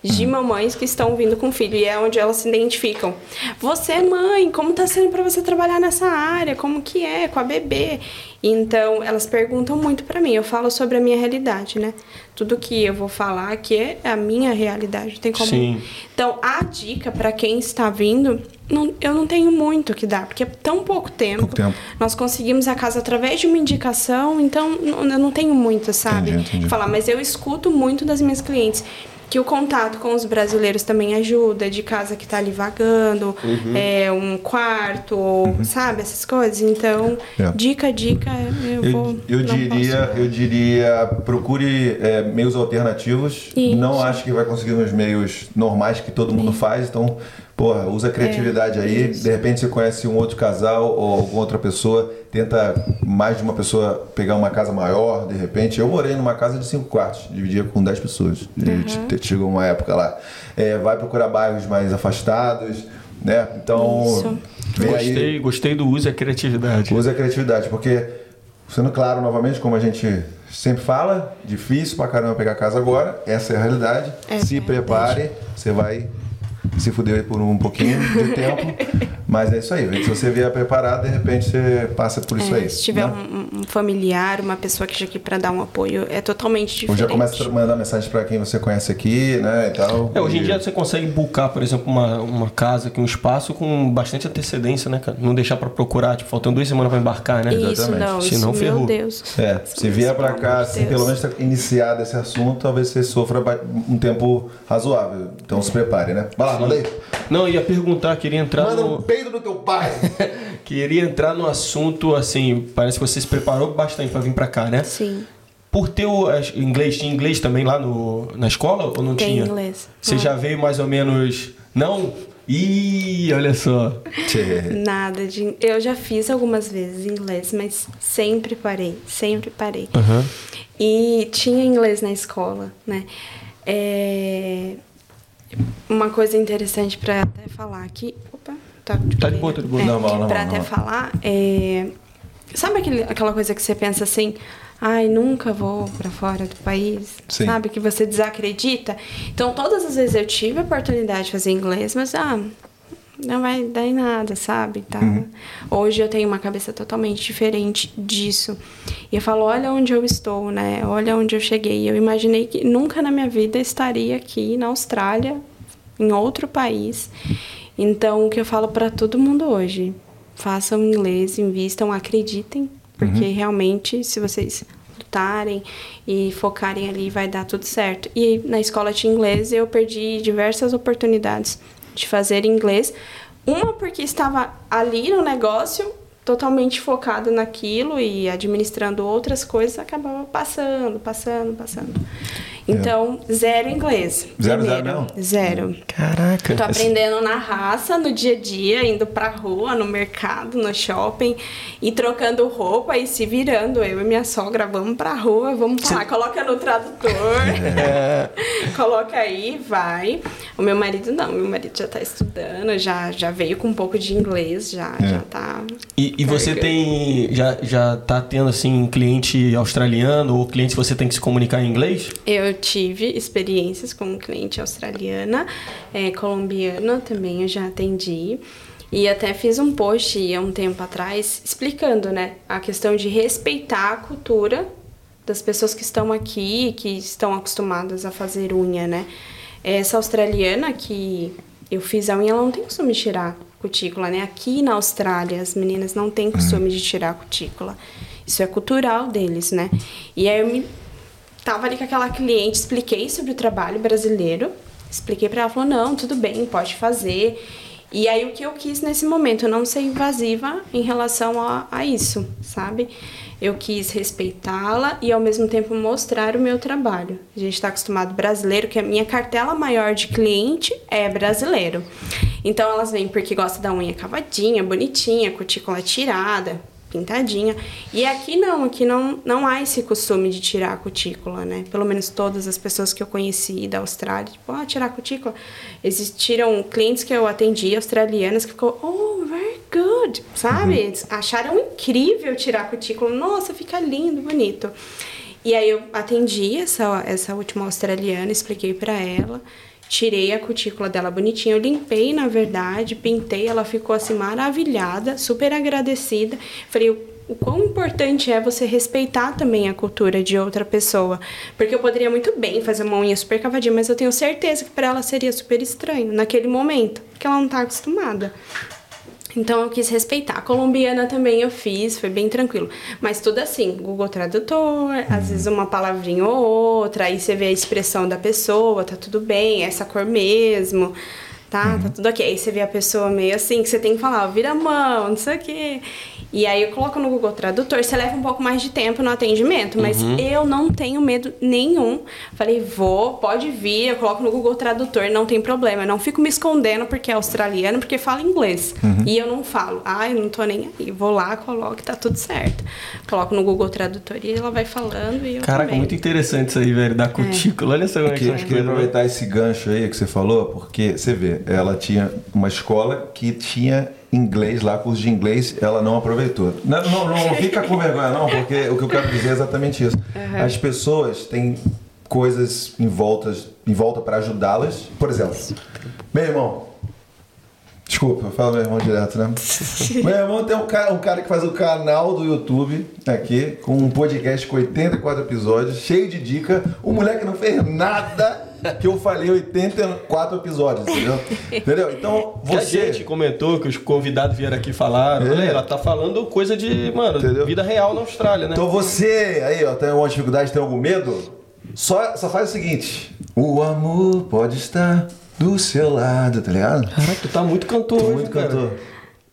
de mamães que estão vindo com filho e é onde elas se identificam. Você, mãe, como tá sendo para você trabalhar nessa área? Como que é com a bebê? Então, elas perguntam muito para mim. Eu falo sobre a minha realidade, né? Tudo que eu vou falar aqui é a minha realidade. Tem como Sim. então, a dica para quem está vindo, não- eu não tenho muito o que dar, porque é tão pouco tempo. Pouco tempo. Nós conseguimos a casa através de uma indicação, então não- eu não tenho muito, sabe? Entendi, entendi. Falar, mas eu escuto muito das minhas clientes. Que o contato com os brasileiros também ajuda, de casa que tá ali vagando, Uhum. é, um quarto, ou, sabe, essas coisas. Então, É. dica, dica, eu, vou. Eu, eu não diria, posso. eu diria, procure é, meios alternativos. Isso. Não acho que vai conseguir nos meios normais que todo mundo faz. Então, porra, usa a criatividade aí. De repente você conhece um outro casal ou alguma outra pessoa, tenta mais de uma pessoa pegar uma casa maior, de repente. Eu morei numa casa de cinco quartos, dividia com 10 pessoas. Te- Chegou uma época lá. É, vai procurar bairros mais afastados, né? Então, Isso. vem aí. Gostei, gostei do uso a criatividade. Use a criatividade, porque, sendo claro novamente, como a gente sempre fala, difícil pra caramba pegar casa agora, essa é a realidade. É se prepare, você vai se fuder por um pouquinho de <laughs> tempo, mas é isso aí. Se você vier preparado, de repente você passa por isso É, aí. se tiver né? um, um familiar, uma pessoa que esteja aqui para dar um apoio, é totalmente Ou diferente. já começa a mandar mensagem pra quem você conhece aqui, né, e tal. É, hoje em E- dia você consegue buscar, por exemplo, uma, uma casa aqui, um espaço com bastante antecedência, né, cara? Não deixar pra procurar, tipo, faltando duas semanas pra embarcar, né? Isso, Exatamente. não, Senão isso, ferrou. meu Deus. É, se vier pra Pelo cá, assim, Deus. pelo menos tá iniciado esse assunto, talvez você sofra um tempo razoável. Então se prepare, né? Vai lá, manda aí. Não, ia perguntar, queria entrar Manda no. um peido do teu pai. <laughs> Queria entrar no assunto, assim, parece que você se preparou bastante pra vir pra cá, né? Sim, Por ter o as- inglês, tinha inglês também lá no, na escola ou não tem tinha? inglês. Você Ah, já veio mais ou menos. Não? Ih, olha só. Tchê. Nada de. Eu já fiz algumas vezes inglês, mas sempre parei, sempre parei. Aham. E tinha inglês na escola, né? É, Uma coisa interessante para até falar aqui. Opa, tá, Tá de boa, tá de boa. Normal, normal, Para até normal. falar, é, sabe aquele, aquela coisa que você pensa assim, ai, nunca vou para fora do país, Sim. sabe? Que você desacredita. Então, todas as vezes eu tive a oportunidade de fazer inglês, mas ah, não vai dar em nada, sabe? Tá. Hoje eu tenho uma cabeça totalmente diferente disso. E eu falo, olha onde eu estou, né? Olha onde eu cheguei. Eu imaginei que nunca na minha vida estaria aqui na Austrália, em outro país. Então, o que eu falo para todo mundo hoje, façam inglês, invistam, acreditem, porque realmente, se vocês lutarem e focarem ali, vai dar tudo certo. E na escola de inglês eu perdi diversas oportunidades de fazer inglês. Uma porque estava ali no negócio, totalmente focada naquilo e administrando outras coisas, acabava passando, passando, passando. Então, zero inglês. Zero, zero primeiro. mesmo? Zero. Caraca. Tô aprendendo na raça, no dia a dia, indo pra rua, no mercado, no shopping, e trocando roupa e se virando. Eu e minha sogra, vamos pra rua, vamos falar, coloca no tradutor. <laughs> coloca aí, vai. O meu marido não, meu marido já tá estudando, já, já veio com um pouco de inglês, já, já tá. E, e você tem. Já, já tá tendo assim cliente australiano ou cliente que você tem que se comunicar em inglês? Eu tive experiências com cliente australiana, é, colombiana também eu já atendi. E até fiz um post há um tempo atrás explicando, né, a questão de respeitar a cultura das pessoas que estão aqui, que estão acostumadas a fazer unha, né. Essa australiana que eu fiz a unha, ela não tem costume de tirar cutícula, né. Aqui na Austrália, as meninas não têm costume de tirar cutícula. Isso é cultural deles, né. E aí eu me Tava ali com aquela cliente, expliquei sobre o trabalho brasileiro, expliquei pra ela, falou, não, tudo bem, pode fazer. E aí o que eu quis nesse momento, eu não ser invasiva em relação a, a isso, sabe? Eu quis respeitá-la e ao mesmo tempo mostrar o meu trabalho. A gente está acostumado brasileiro, que a minha cartela maior de cliente é brasileiro. Então elas vêm porque gostam da unha cavadinha, bonitinha, cutícula tirada, pintadinha. E aqui não, aqui não, não há esse costume de tirar a cutícula, né? Pelo menos todas as pessoas que eu conheci da Austrália, tipo, ah, tirar a cutícula. Existiram clientes que eu atendi, australianas, que ficou, oh, very good, sabe? Eles Acharam incrível tirar a cutícula. Nossa, fica lindo, bonito. E aí eu atendi essa, essa última australiana, expliquei pra ela. Tirei a cutícula dela bonitinha, eu limpei, na verdade, pintei, ela ficou assim maravilhada, super agradecida. Falei, o- quão importante é você respeitar também a cultura de outra pessoa. Porque eu poderia muito bem fazer uma unha super cavadinha, mas eu tenho certeza que para ela seria super estranho naquele momento, porque ela não tá acostumada. Então eu quis respeitar. A colombiana também eu fiz, foi bem tranquilo. Mas tudo assim, Google Tradutor, às vezes uma palavrinha ou outra, aí você vê a expressão da pessoa, tá tudo bem, essa cor mesmo, tá? Tá tudo ok. Aí você vê a pessoa meio assim, que você tem que falar, ó, vira a mão, não sei o quê. E aí eu coloco no Google Tradutor, você leva um pouco mais de tempo no atendimento, mas eu não tenho medo nenhum. Falei, vou, pode vir, eu coloco no Google Tradutor, não tem problema. Eu não fico me escondendo porque é australiano, porque fala inglês. E eu não falo, ah, eu não tô nem aí. Vou lá, coloco, tá tudo certo. Coloco no Google Tradutor e ela vai falando e eu Caraca, também. muito interessante isso aí, velho, da cutícula. Olha só como é que Que, são eu as queria coisas. aproveitar esse gancho aí que você falou, porque você vê, ela tinha uma escola que tinha inglês lá, curso de inglês, ela não aproveitou. Não, não, não <laughs> fica com vergonha, não, porque o que eu quero dizer é exatamente isso. As pessoas têm coisas em volta, em volta para ajudá-las. Por exemplo, meu irmão. Desculpa, eu falo meu irmão direto, né? <laughs> meu irmão tem um cara, um cara que faz o canal do YouTube aqui, com um podcast com 84 episódios, cheio de dica. O moleque não fez nada que eu falei 84 episódios, entendeu? entendeu? Então, Que a você. gente comentou, que os convidados vieram aqui falar. É. Olha, ela tá falando coisa de, mano, Entendeu? vida real na Austrália, né? Então você aí, ó, tem alguma dificuldade, tem algum medo? Só, só faz o seguinte: o amor pode estar do seu lado, tá ligado? Caraca, tu tá muito cantor Tô muito cara. cantor.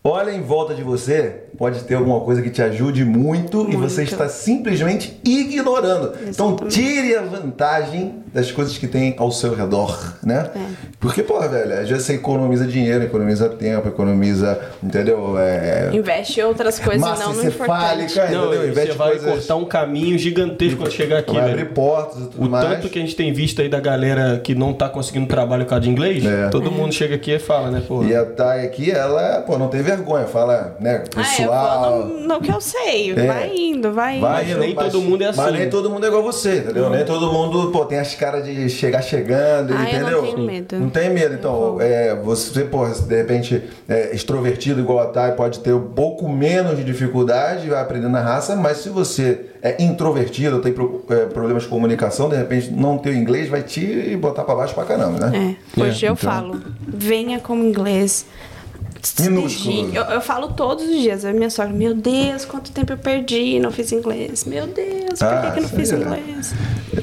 Olha em volta de você, pode ter alguma coisa que te ajude muito, e você Muito. está simplesmente ignorando. Então Exatamente. tire a vantagem das coisas que tem ao seu redor, né? É. Porque, pô, velho, às vezes você economiza dinheiro, economiza tempo, economiza, entendeu? É, Investe em outras coisas e massa não no importante. Não, entendeu? e você Investe vai coisas- cortar um caminho gigantesco quando chegar aqui, vai velho. abrir portas e tudo O mais. tanto que a gente tem visto aí da galera que não tá conseguindo trabalho por causa de inglês, É. todo mundo chega aqui e fala, né, pô? E a Thay aqui, ela, pô, não tem vergonha, fala, né, Ah, eu vou no, no que eu sei. É. Vai indo, vai indo. Vai, Mas nem todo mundo é Mas assim. nem todo mundo é igual você, entendeu? Nem todo mundo, pô, tem as caras de chegar chegando, Ah, eu não entendeu? tenho medo. Não tem medo. Então, é, você, pô, de repente, é, extrovertido igual a Thay, pode ter um pouco menos de dificuldade, vai aprendendo na raça, mas se você é introvertido, tem pro- é, problemas de comunicação, de repente não ter o inglês, vai te botar pra baixo pra caramba, né? É, hoje eu então. falo, venha com inglês. Minúsculo. Eu, eu falo todos os dias. A minha sogra, meu Deus, quanto tempo eu perdi, não fiz inglês. Meu Deus, por Ah, que, que eu não fiz é. inglês?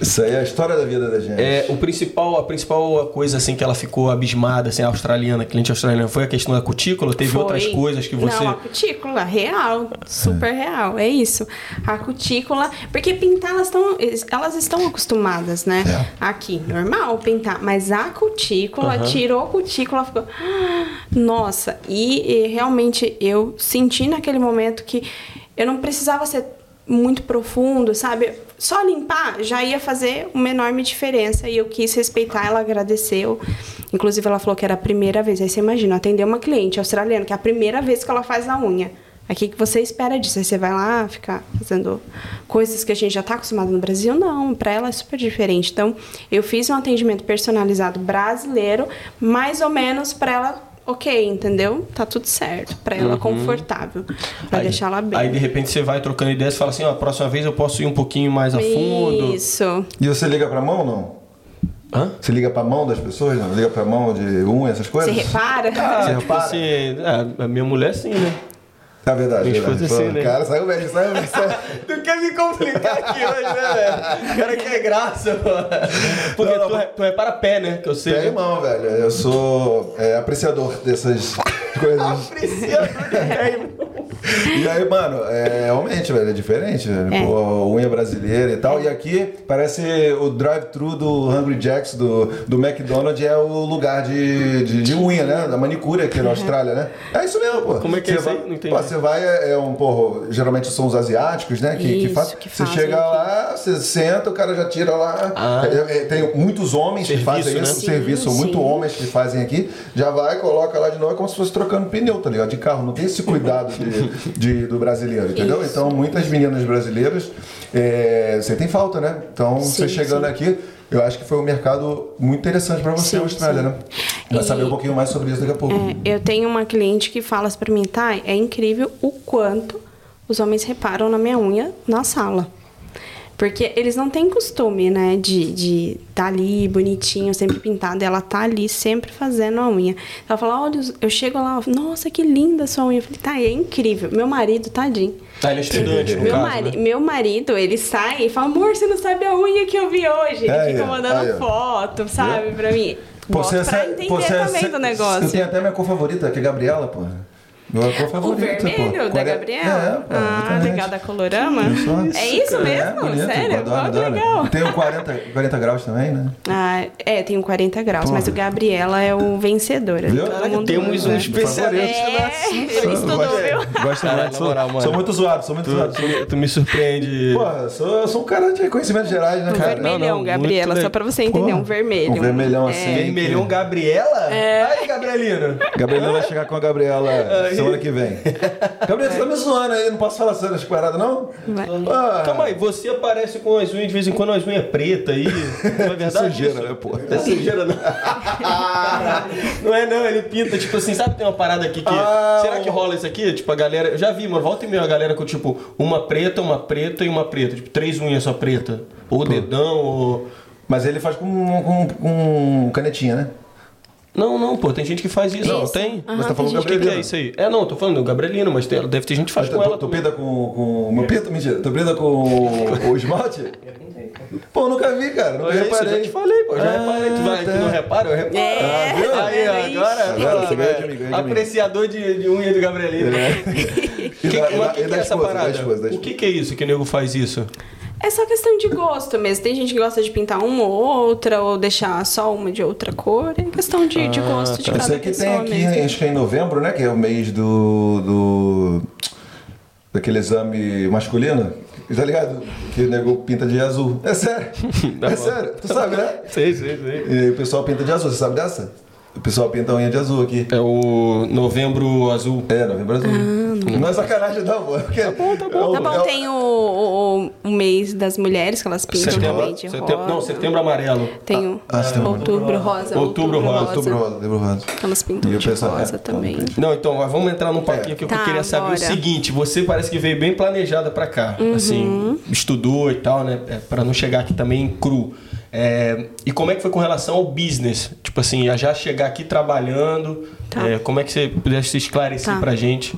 Isso aí é a história da vida da gente. É, o principal, a principal coisa assim que ela ficou abismada, assim, a australiana, cliente australiana, foi a questão da cutícula? Teve Foi. outras coisas que você. Não, a cutícula, real, super real, é isso. A cutícula, porque pintar elas estão, elas estão acostumadas, né? É. Aqui, normal pintar, mas a cutícula, tirou a cutícula, ficou, "Ah, nossa, e, e realmente eu senti naquele momento que eu não precisava ser muito profundo, sabe? Só limpar já ia fazer uma enorme diferença e eu quis respeitar, ela agradeceu. Inclusive ela falou que era a primeira vez. Aí você imagina, atender uma cliente australiana que é a primeira vez que ela faz a unha. Que que você espera disso? Aí você vai lá ficar fazendo coisas que a gente já está acostumado no Brasil? Não, para ela é super diferente. Então, eu fiz um atendimento personalizado brasileiro, mais ou menos para ela, ok, entendeu? Tá tudo certo. Para ela confortável. Para Aí- deixar ela bem. Aí de repente você vai trocando ideias e fala assim, ó, a próxima vez eu posso ir um pouquinho mais a fundo. Isso. E você liga pra mão ou não? Hã? Você liga pra mão das pessoas? Não? Liga pra mão de unha, essas Você coisas? repara? Ah, Você tipo repara? assim, é, a minha mulher sim, né? É verdade, Minha verdade. é assim, Pô, né? Cara, saiu bem, saiu bem. Saiu... <laughs> Tu quer me complicar aqui hoje, né, velho? O cara quer graça, mano. Porque Não, não, tu, tu repara pé, né? Que eu sei. Pé e mão, velho. Eu sou é, apreciador dessas coisas. <laughs> E. E aí, mano, é, realmente, velho, é diferente, velho. É. Pô, unha brasileira e tal. E aqui parece o drive-thru do Hungry Jacks, do, do McDonald's, é o lugar de, de, de unha, né? Da manicure aqui na Austrália, né? É isso mesmo, pô. Como é que é Você aí? vai- Não entendi. Pô, você vai, é, é um, porra, geralmente são os asiáticos, né? Que, que, Isso, faz, que Você fazem chega aqui. lá, você senta, o cara já tira lá. Ah. É, é, tem muitos homens Serviço, que fazem né? isso, Sim, serviço, são muito sim. homens que fazem aqui, já vai, coloca lá de novo, é como se fosse trocando pneu, tá ligado? De carro, não tem esse cuidado de, de- do brasileiro, entendeu? Isso. Então, muitas meninas brasileiras é, sentem falta, né? Então, você Sim, chegando sim. aqui, eu acho que foi um mercado muito interessante pra você, Sim, Austrália, sim. né? Vai E- saber um pouquinho mais sobre isso daqui a pouco. É, eu tenho uma cliente que fala pra mim, tá, é incrível o quanto os homens reparam na minha unha na sala. Porque eles não têm costume, né, de de tá ali bonitinho, sempre pintado. E ela tá ali sempre fazendo a unha. Ela fala, olha, eu chego lá, nossa, que linda a sua unha. Eu falei, tá, é incrível. Meu marido, tadinho. Tá, ele é estudante, no Meu, caso, mari- né? meu marido, ele sai e fala, amor, você não sabe a unha que eu vi hoje. Ele Aí, fica mandando aí, foto, sabe, pra mim. Pô, pra é- entender pô, você é- também do negócio. Eu tenho até minha cor favorita, que é a Gabriela, pô. Minha cor O vermelho pô. da Quare- Gabriela? É, pô, ah, legal, da Colorama? Isso, é isso cara. mesmo? É, bonito, Sério? Adoro, adoro. legal. Tem o 40, 40 graus também, né? Ah, é, tem um 40 graus, Porra. mas o Gabriela é o vencedor. Viu? Todo temos um especialista É, ele estudou, Gosto- viu? Gosto muito, sou, sou muito zoado, sou muito Tu, zoado. tu me, tu me surpreende. Pô, sou, sou um cara de conhecimentos gerais, né, Um cara? vermelhão, não, muito Gabriela, só pra você entender, um vermelho. um vermelhão É. assim. Vermelhão Gabriela? É. Aí, Gabrielino. Gabriela vai chegar com a Gabriela semana que vem. <laughs> Gabriela, você tá me zoando aí, não posso falar essas paradas, não? Vai. Ah, Calma aí, você aparece com as unhas de vez em quando, as unhas pretas aí. Não é verdade? Sujeira, né, pô? Não é sujeira, não. <laughs> não é, não. Ele pinta, tipo assim, sabe tem uma parada aqui que. Ah, será que rola isso aqui? Tipo, a galera. Eu já vi, mano. Volta e meia a galera com, tipo, uma preta, uma preta e uma preta. Tipo, três unhas só preta. Ou dedão, ou. Mas ele faz com, com, com canetinha, né? Não, não, pô, tem gente que faz isso. Não, tem? Aham, Mas tá falando gente O que, que é Gabrielino. isso aí? É, não, tô falando do Gabrielino, mas tem- deve ter gente que faz Tu, com ela. tu pinta com, com. Meu pinto? Mentira. Tu pinta com o esmalte? Pô, nunca vi, cara. Nunca Olha isso, eu reparei. já te falei, pô. Já Ah, reparei. Tu, vai, tá. tu não repara? Eu reparo. É, Ah, viu? tá Aí, ó, agora. Agora você ganha de velho, mim, ganha. Apreciador de, de unha do Gabrielino. <laughs> E Que, mas e o da- que, que da é essa esposa, parada? esposa, O que, que é isso que o nego faz isso? É só questão de gosto mesmo. Tem gente que gosta de pintar uma ou outra, ou deixar só uma de outra cor. É questão de, de gosto de Isso cada aqui pessoa tem aqui, mesmo. acho que é em novembro, né? Que é o mês do. do daquele exame masculino. Tá ligado? Que o nego pinta de azul. É sério. <laughs> Tá é bom. sério. Tu sabe, né? Sei, sei, sei. E o pessoal pinta de azul. Você sabe dessa? O pessoal pinta a unha de azul aqui. É o novembro azul. É, novembro azul. não é sacanagem, não, pô. Porque tá bom, tá bom. Tá bom, tem o, o, o mês das mulheres que elas pintam Setembro, também de setembro, rosa. não, setembro amarelo. Tem o Ah, setembro. outubro rosa. Outubro rosa, Outubro rosa, outubro rosa. Elas pintam E o de pessoal- rosa é, também. então, Não, então, mas vamos entrar num papinho aqui que eu Tá, queria saber bora. o seguinte: você parece que veio bem planejada pra cá, Uhum. assim, estudou e tal, né? É, Pra não chegar aqui também cru. É, e como é que foi com relação ao business? Tipo assim, já chegar aqui trabalhando, Tá. é, como é que você pudesse esclarecer Tá. pra gente?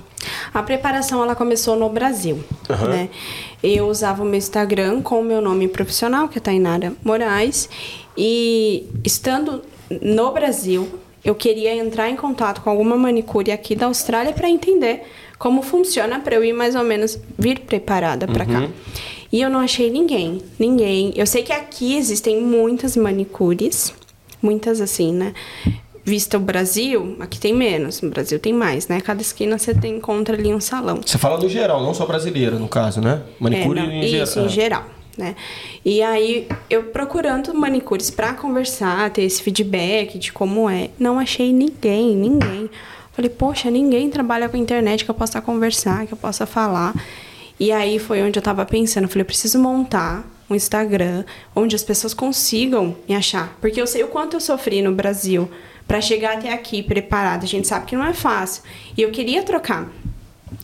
A preparação ela começou no Brasil, né? Eu usava o meu Instagram com o meu nome profissional, que é Tainara Moraes, e estando no Brasil, eu queria entrar em contato com alguma manicure aqui da Austrália para entender como funciona para eu ir mais ou menos vir preparada para cá. E eu não achei ninguém, ninguém. Eu sei que aqui existem muitas manicures, muitas assim, né? Vista o Brasil, aqui tem menos, no Brasil tem mais, né? Cada esquina você tem, encontra ali um salão. Você fala no geral, não só brasileira, no caso, né? Manicure É, não, em geral. Isso, em geral. Né? E aí, eu procurando manicures pra conversar, ter esse feedback de como é, não achei ninguém, ninguém. Falei, poxa, ninguém trabalha com internet que eu possa conversar, que eu possa falar. E aí foi onde eu tava pensando, falei, eu preciso montar um Instagram onde as pessoas consigam me achar. Porque eu sei o quanto eu sofri no Brasil pra chegar até aqui preparada. A gente sabe que não é fácil. E eu queria trocar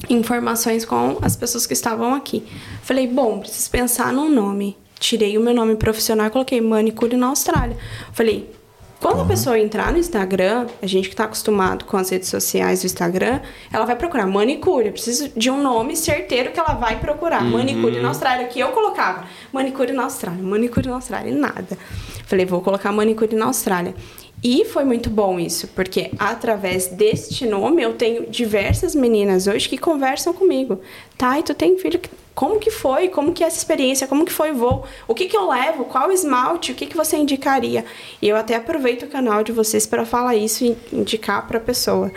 informações com as pessoas que estavam aqui. Falei, bom, preciso pensar num nome. Tirei o meu nome profissional e coloquei manicure na Austrália. Falei, quando a pessoa entrar no Instagram, a gente que está acostumado com as redes sociais do Instagram, ela vai procurar manicure. Eu preciso de um nome certeiro que ela vai procurar. Manicure na Austrália, que eu colocava. Manicure na Austrália, manicure na Austrália, nada. Falei, vou colocar manicure na Austrália. E foi muito bom isso, porque através deste nome eu tenho diversas meninas hoje que conversam comigo. Tá, e tu tem filho? Como que foi? Como que é essa experiência? Como que foi o voo? O que que eu levo? Qual esmalte? O que que você indicaria? E eu até aproveito o canal de vocês para falar isso e indicar para a pessoa.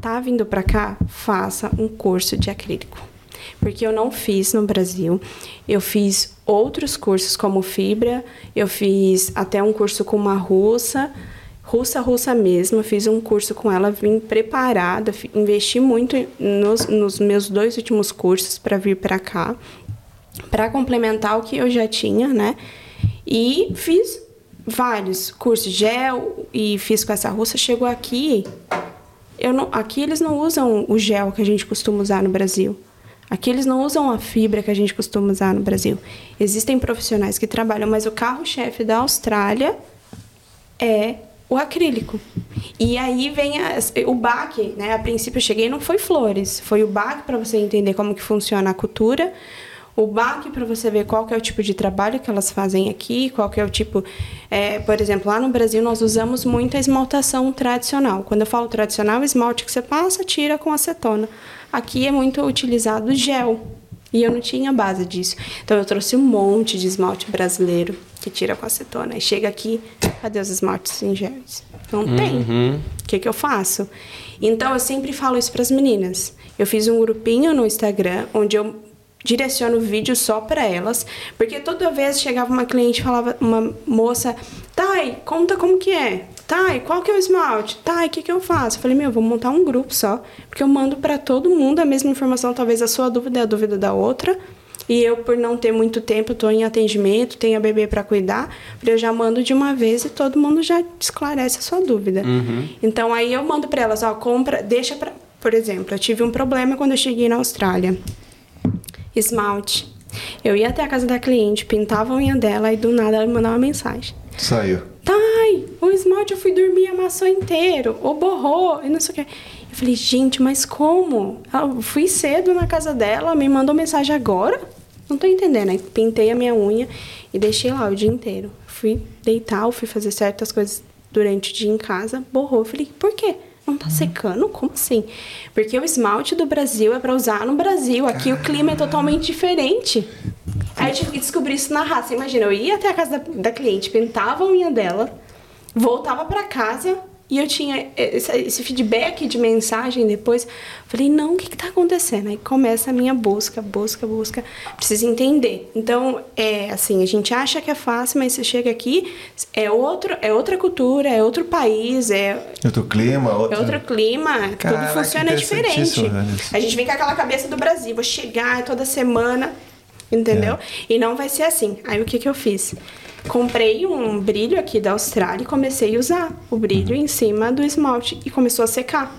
Tá vindo para cá? Faça um curso de acrílico. Porque eu não fiz no Brasil. Eu fiz outros cursos como fibra, eu fiz até um curso com uma russa, russa, russa mesmo. Eu fiz um curso com ela, vim preparada, investi muito nos, nos meus dois últimos cursos para vir para cá, para complementar o que eu já tinha, né? E fiz vários cursos gel e fiz com essa russa. Chegou aqui, eu não, aqui eles não usam o gel que a gente costuma usar no Brasil. Aqui eles não usam a fibra que a gente costuma usar no Brasil. Existem profissionais que trabalham, mas o carro-chefe da Austrália é o acrílico. E aí vem as- o baque, né? A princípio eu cheguei não foi flores, foi o baque para você entender como que funciona a cultura, o baque para você ver qual que é o tipo de trabalho que elas fazem aqui, qual que é o tipo, é, por exemplo, lá no Brasil nós usamos muito a esmaltação tradicional. Quando eu falo tradicional, esmalte que você passa, tira com acetona. Aqui é muito utilizado gel. E eu não tinha base disso. Então eu trouxe um monte de esmalte brasileiro que tira com acetona. E chega aqui, cadê os esmaltes gels? Não tem. O que, que eu faço? Então eu sempre falo isso para as meninas. Eu fiz um grupinho no Instagram onde eu direciono vídeo só para elas, porque toda vez chegava uma cliente falava, uma moça, Thay, conta como que é. Thay, qual que é o esmalte? Thay, o que que eu faço? Eu falei, meu, vou montar um grupo só, porque eu mando para todo mundo a mesma informação, talvez a sua dúvida é a dúvida da outra. E eu, por não ter muito tempo, estou em atendimento, tenho a bebê para cuidar, eu já mando de uma vez e todo mundo já esclarece a sua dúvida. Então aí eu mando para elas, ó, compra, deixa para, por exemplo, eu tive um problema quando eu cheguei na Austrália esmalte. Eu ia até a casa da cliente, pintava a unha dela e do nada ela me mandava uma mensagem. Saiu. Thay, o esmalte eu fui dormir amassou inteiro, ou borrou, e não sei o que. Eu falei, gente, mas como? Eu fui cedo na casa dela, me mandou mensagem agora? Não tô entendendo. Aí pintei a minha unha e deixei lá o dia inteiro. Fui deitar, fui fazer certas coisas durante o dia em casa, borrou. Eu falei, por quê? Não tá secando? Como assim? Porque o esmalte do Brasil é para usar no Brasil. Aqui o clima é totalmente diferente. Aí eu tive que descobrir isso na raça. Imagina, eu ia até a casa da, da cliente, pintava a unha dela, voltava pra casa e eu tinha esse, feedback de mensagem depois. Falei, não, o que, que tá acontecendo? Aí começa a minha busca, busca, busca. Preciso entender. Então, é assim, a gente acha que é fácil, mas você chega aqui, é, outro, é outra cultura, é outro país, é, Outro clima, outro... é outro clima, Caraca, tudo funciona diferente. velho. A gente vem com aquela cabeça do Brasil, vou chegar toda semana, entendeu? E não vai ser assim. Aí o que, que eu fiz? Comprei um brilho aqui da Austrália e comecei a usar o brilho em cima do esmalte e começou a secar.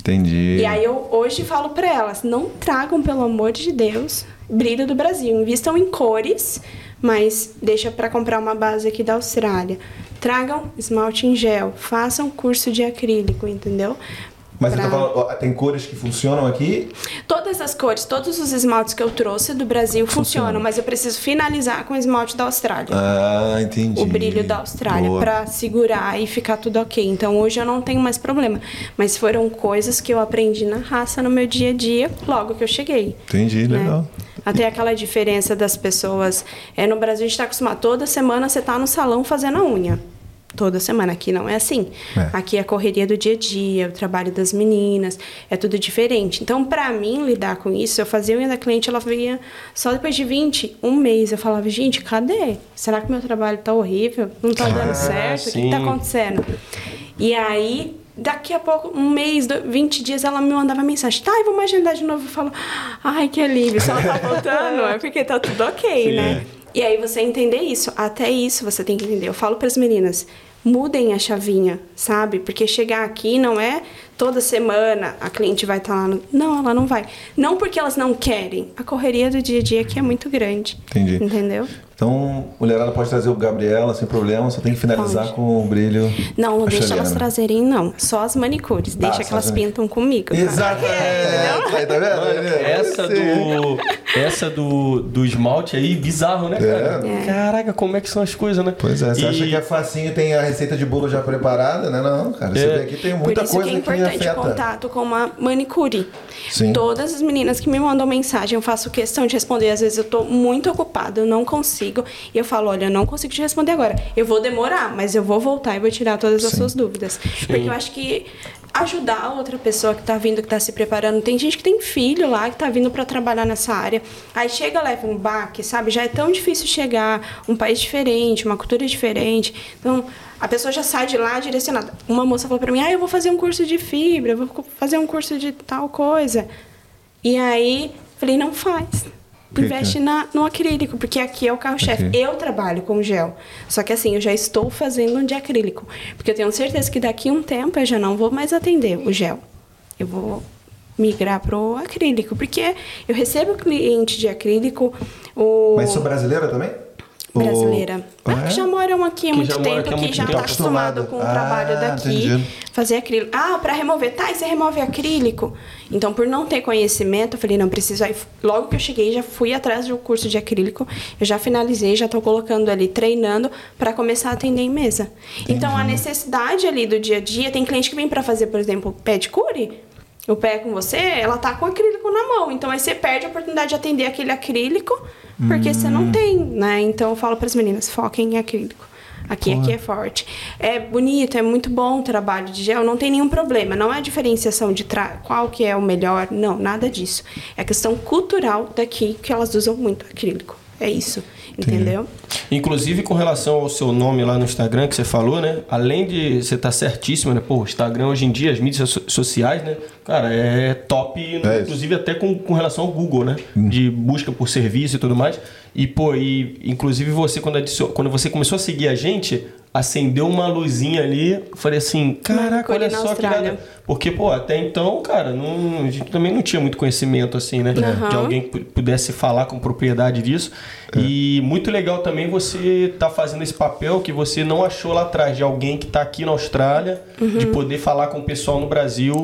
Entendi. E aí eu hoje falo pra elas, não tragam, pelo amor de Deus, brilho do Brasil. Invistam em cores, mas deixa pra comprar uma base aqui da Austrália. Tragam esmalte em gel, façam curso de acrílico, entendeu? Mas pra- tá falando, ó, tem cores que funcionam aqui? Todas as cores, todos os esmaltes que eu trouxe do Brasil funcionam, mas eu preciso finalizar com o esmalte da Austrália. Ah, entendi. o brilho da Austrália Boa. pra segurar e ficar tudo ok. Então hoje eu não tenho mais problema. Mas foram coisas que eu aprendi na raça no meu dia a dia logo que eu cheguei. Entendi, né? legal. Até aquela diferença das pessoas. É, no Brasil a gente está acostumado, toda semana você tá no salão fazendo a unha. Toda semana. Aqui não é assim. É. Aqui é a correria do dia a dia, o trabalho das meninas, é tudo diferente. Então, pra mim, lidar com isso, eu fazia a unha da cliente, ela vinha só depois de 20, um mês. Eu falava, gente, cadê? Será que meu trabalho tá horrível? Não tá dando certo? O que, que tá sim. acontecendo? E aí, daqui a pouco, um mês, do- 20 dias, ela me mandava mensagem. Tá, e vamos agendar de novo. Eu falo, ai, que alívio. Se ela tá voltando, é porque tá tudo ok, Sim. né? E aí você entender isso. Até isso você tem que entender. Eu falo para as meninas, mudem a chavinha, sabe? Porque chegar aqui não é toda semana a cliente vai estar lá. No... Não, ela não vai. Não porque elas não querem. A correria do dia a dia aqui é muito grande. Entendi. Entendeu? Então, mulherada pode trazer o Gabriela sem problema, só tem que finalizar Pode. com o brilho. Não, não deixa elas trazerem, não. Só as manicures. Deixa só que elas as- pintam comigo. tá? Exato, é, tá vendo? Mano, essa do. Essa do, do esmalte aí, bizarro, né, cara? É. Caraca, como é que são as coisas, né? Pois é, você E- acha que é facinho, tem a receita de bolo já preparada, né? Não, cara, você É. vê aqui tem muita coisa que é importante afeta. contato com uma manicure. Sim. Todas as meninas que me mandam mensagem, eu faço questão de responder. Às vezes eu tô muito ocupada, eu não consigo. E eu falo, olha, eu não consigo te responder agora. Eu vou demorar, mas eu vou voltar e vou tirar todas as Sim. suas dúvidas. Porque eu acho que ajudar outra pessoa que tá vindo, que tá se preparando. Tem gente que tem filho lá, que tá vindo para trabalhar nessa área. Aí chega, leva um baque, sabe? Já é tão difícil chegar, um país diferente, uma cultura diferente. Então, a pessoa já sai de lá direcionada. Uma moça falou para mim: "Ah, eu vou fazer um curso de fibra, eu vou fazer um curso de tal coisa". E aí, falei: "Não faz". Investe que é? na, no acrílico, porque aqui é o carro-chefe. Ok. Eu trabalho com gel. Só que assim, eu já estou fazendo um de acrílico. Porque eu tenho certeza que daqui a um tempo eu já não vou mais atender o gel. Eu vou migrar pro acrílico. Porque eu recebo cliente de acrílico, o Mas sou brasileira também? Brasileira. Ah, Ah, é? que já moram aqui há muito tempo, aqui há que muito já está acostumado com o Ah, trabalho daqui. entendi. Fazer acrílico. Ah, para remover. Tá, e você remove acrílico? Então, por não ter conhecimento, eu falei, não, preciso. Aí, logo que eu cheguei, já fui atrás um curso de acrílico. Eu já finalizei, já estou colocando ali, treinando para começar a atender em mesa. Então, a necessidade ali do dia a dia, tem cliente que vem para fazer, por exemplo, pedicure. O pé com você, ela tá com acrílico na mão. Então aí você perde a oportunidade de atender aquele acrílico, porque você Hum. não tem, né? Então eu falo para as meninas, foquem em acrílico. Aqui, aqui é forte. É bonito, é muito bom o trabalho de gel, não tem nenhum problema. Não é diferenciação de qual que é o melhor, não, nada disso. É questão cultural daqui que elas usam muito acrílico. É isso, entendeu? Inclusive com relação ao seu nome lá no Instagram que você falou, né? Além de você estar certíssimo, né? Pô, o Instagram hoje em dia, as mídias so- sociais, né? Cara, é top, É isso. Hum. inclusive até com, com relação ao Google, né? De busca por serviço e tudo mais. E, pô, e inclusive você, quando, adicion... quando você começou a seguir a gente, acendeu uma luzinha ali. Eu falei assim, caraca, olha só que nada. Porque, pô, até então, cara, não, a gente também não tinha muito conhecimento, assim, né? De Aham. alguém que pu- pudesse falar com propriedade disso. E muito legal também você tá fazendo esse papel que você não achou lá atrás, de alguém que tá aqui na Austrália, de poder falar com o pessoal no Brasil,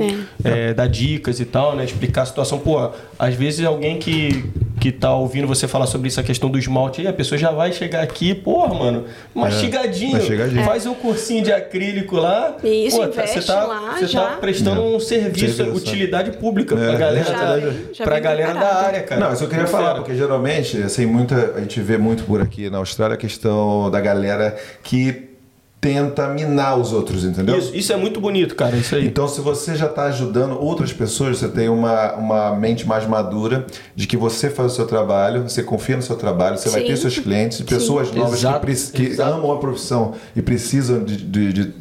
é, dar dicas e tal, né? Explicar a situação. Pô, às vezes alguém que, que tá ouvindo você falar sobre essa questão do esmalte aí, a pessoa já vai chegar aqui, porra, mano, mastigadinho. mastigadinho. Faz um cursinho de acrílico lá. Isso, pô, tá- investe você tá, lá, você já. tá prestando É. um serviço, Serviço, utilidade pública É, pra galera, já já pra galera da área, cara. Não, isso eu queria Muito falar, porque geralmente, assim, muita, a gente vê muito por aqui na Austrália a questão da galera que tenta minar os outros, entendeu? Isso, isso é muito bonito, cara. Isso aí. Então, se você já está ajudando outras pessoas, você tem uma, uma mente mais madura de que você faz o seu trabalho, você confia no seu trabalho, você vai Sim. ter seus clientes, pessoas novas Exato, que, que amam a profissão e precisam de, de- de-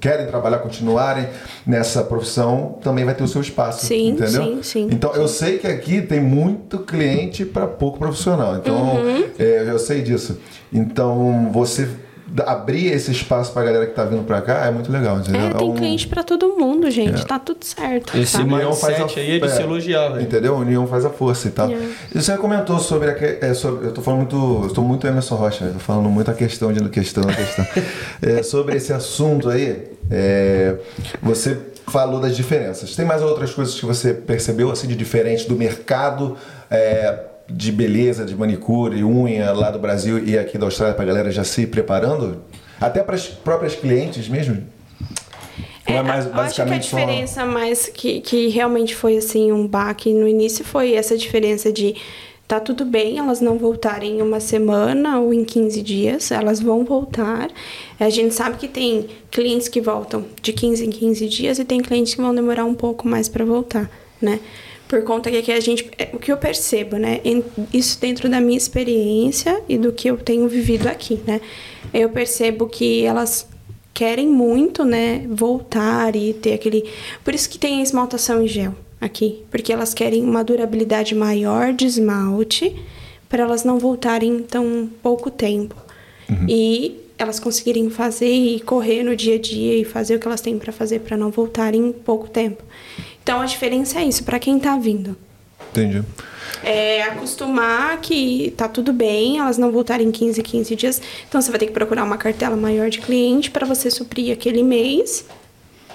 querem trabalhar, continuarem nessa profissão, também vai ter o seu espaço, Sim, entendeu? sim, sim. Então, eu sei que aqui tem muito cliente para pouco profissional. Então, Uhum. é, eu sei disso. Então, você abrir esse espaço para a galera que está vindo para cá é muito legal, entendeu? É, tem um- cliente pra todo mundo, gente. Tá tudo certo. Esse União faz a, aí é de se elogiar, velho. Entendeu? União faz a força e tal. É. E você comentou sobre, a, que- é, sobre- eu tô falando muito, eu tô muito Emerson Rocha, eu tô falando muito a questão de questão, a questão. <laughs> É, sobre esse assunto aí, é, você falou das diferenças. Tem mais outras coisas que você percebeu assim de diferente do mercado é, de beleza, de manicure, unha lá do Brasil e aqui da Austrália para a galera já se preparando? Até para as próprias clientes mesmo? É, Ou mais, acho que a basicamente só- diferença mais que, que realmente foi assim um baque no início foi essa diferença de tá tudo bem elas não voltarem em uma semana ou em 15 dias, elas vão voltar. A gente sabe que tem clientes que voltam de 15 em 15 dias e tem clientes que vão demorar um pouco mais para voltar, né? Por conta que aqui a gente, é, o que eu percebo, né? Isso dentro da minha experiência e do que eu tenho vivido aqui, né? Eu percebo que elas querem muito, né, voltar e ter aquele. Por isso que tem a esmaltação em gel aqui, porque elas querem uma durabilidade maior de esmalte para elas não voltarem em tão pouco tempo. E elas conseguirem fazer e correr no dia a dia e fazer o que elas têm para fazer para não voltarem em pouco tempo. Então a diferença é isso para quem tá vindo. Entendi. É acostumar que tá tudo bem, elas não voltarem em 15, 15 dias. Então você vai ter que procurar uma cartela maior de cliente para você suprir aquele mês,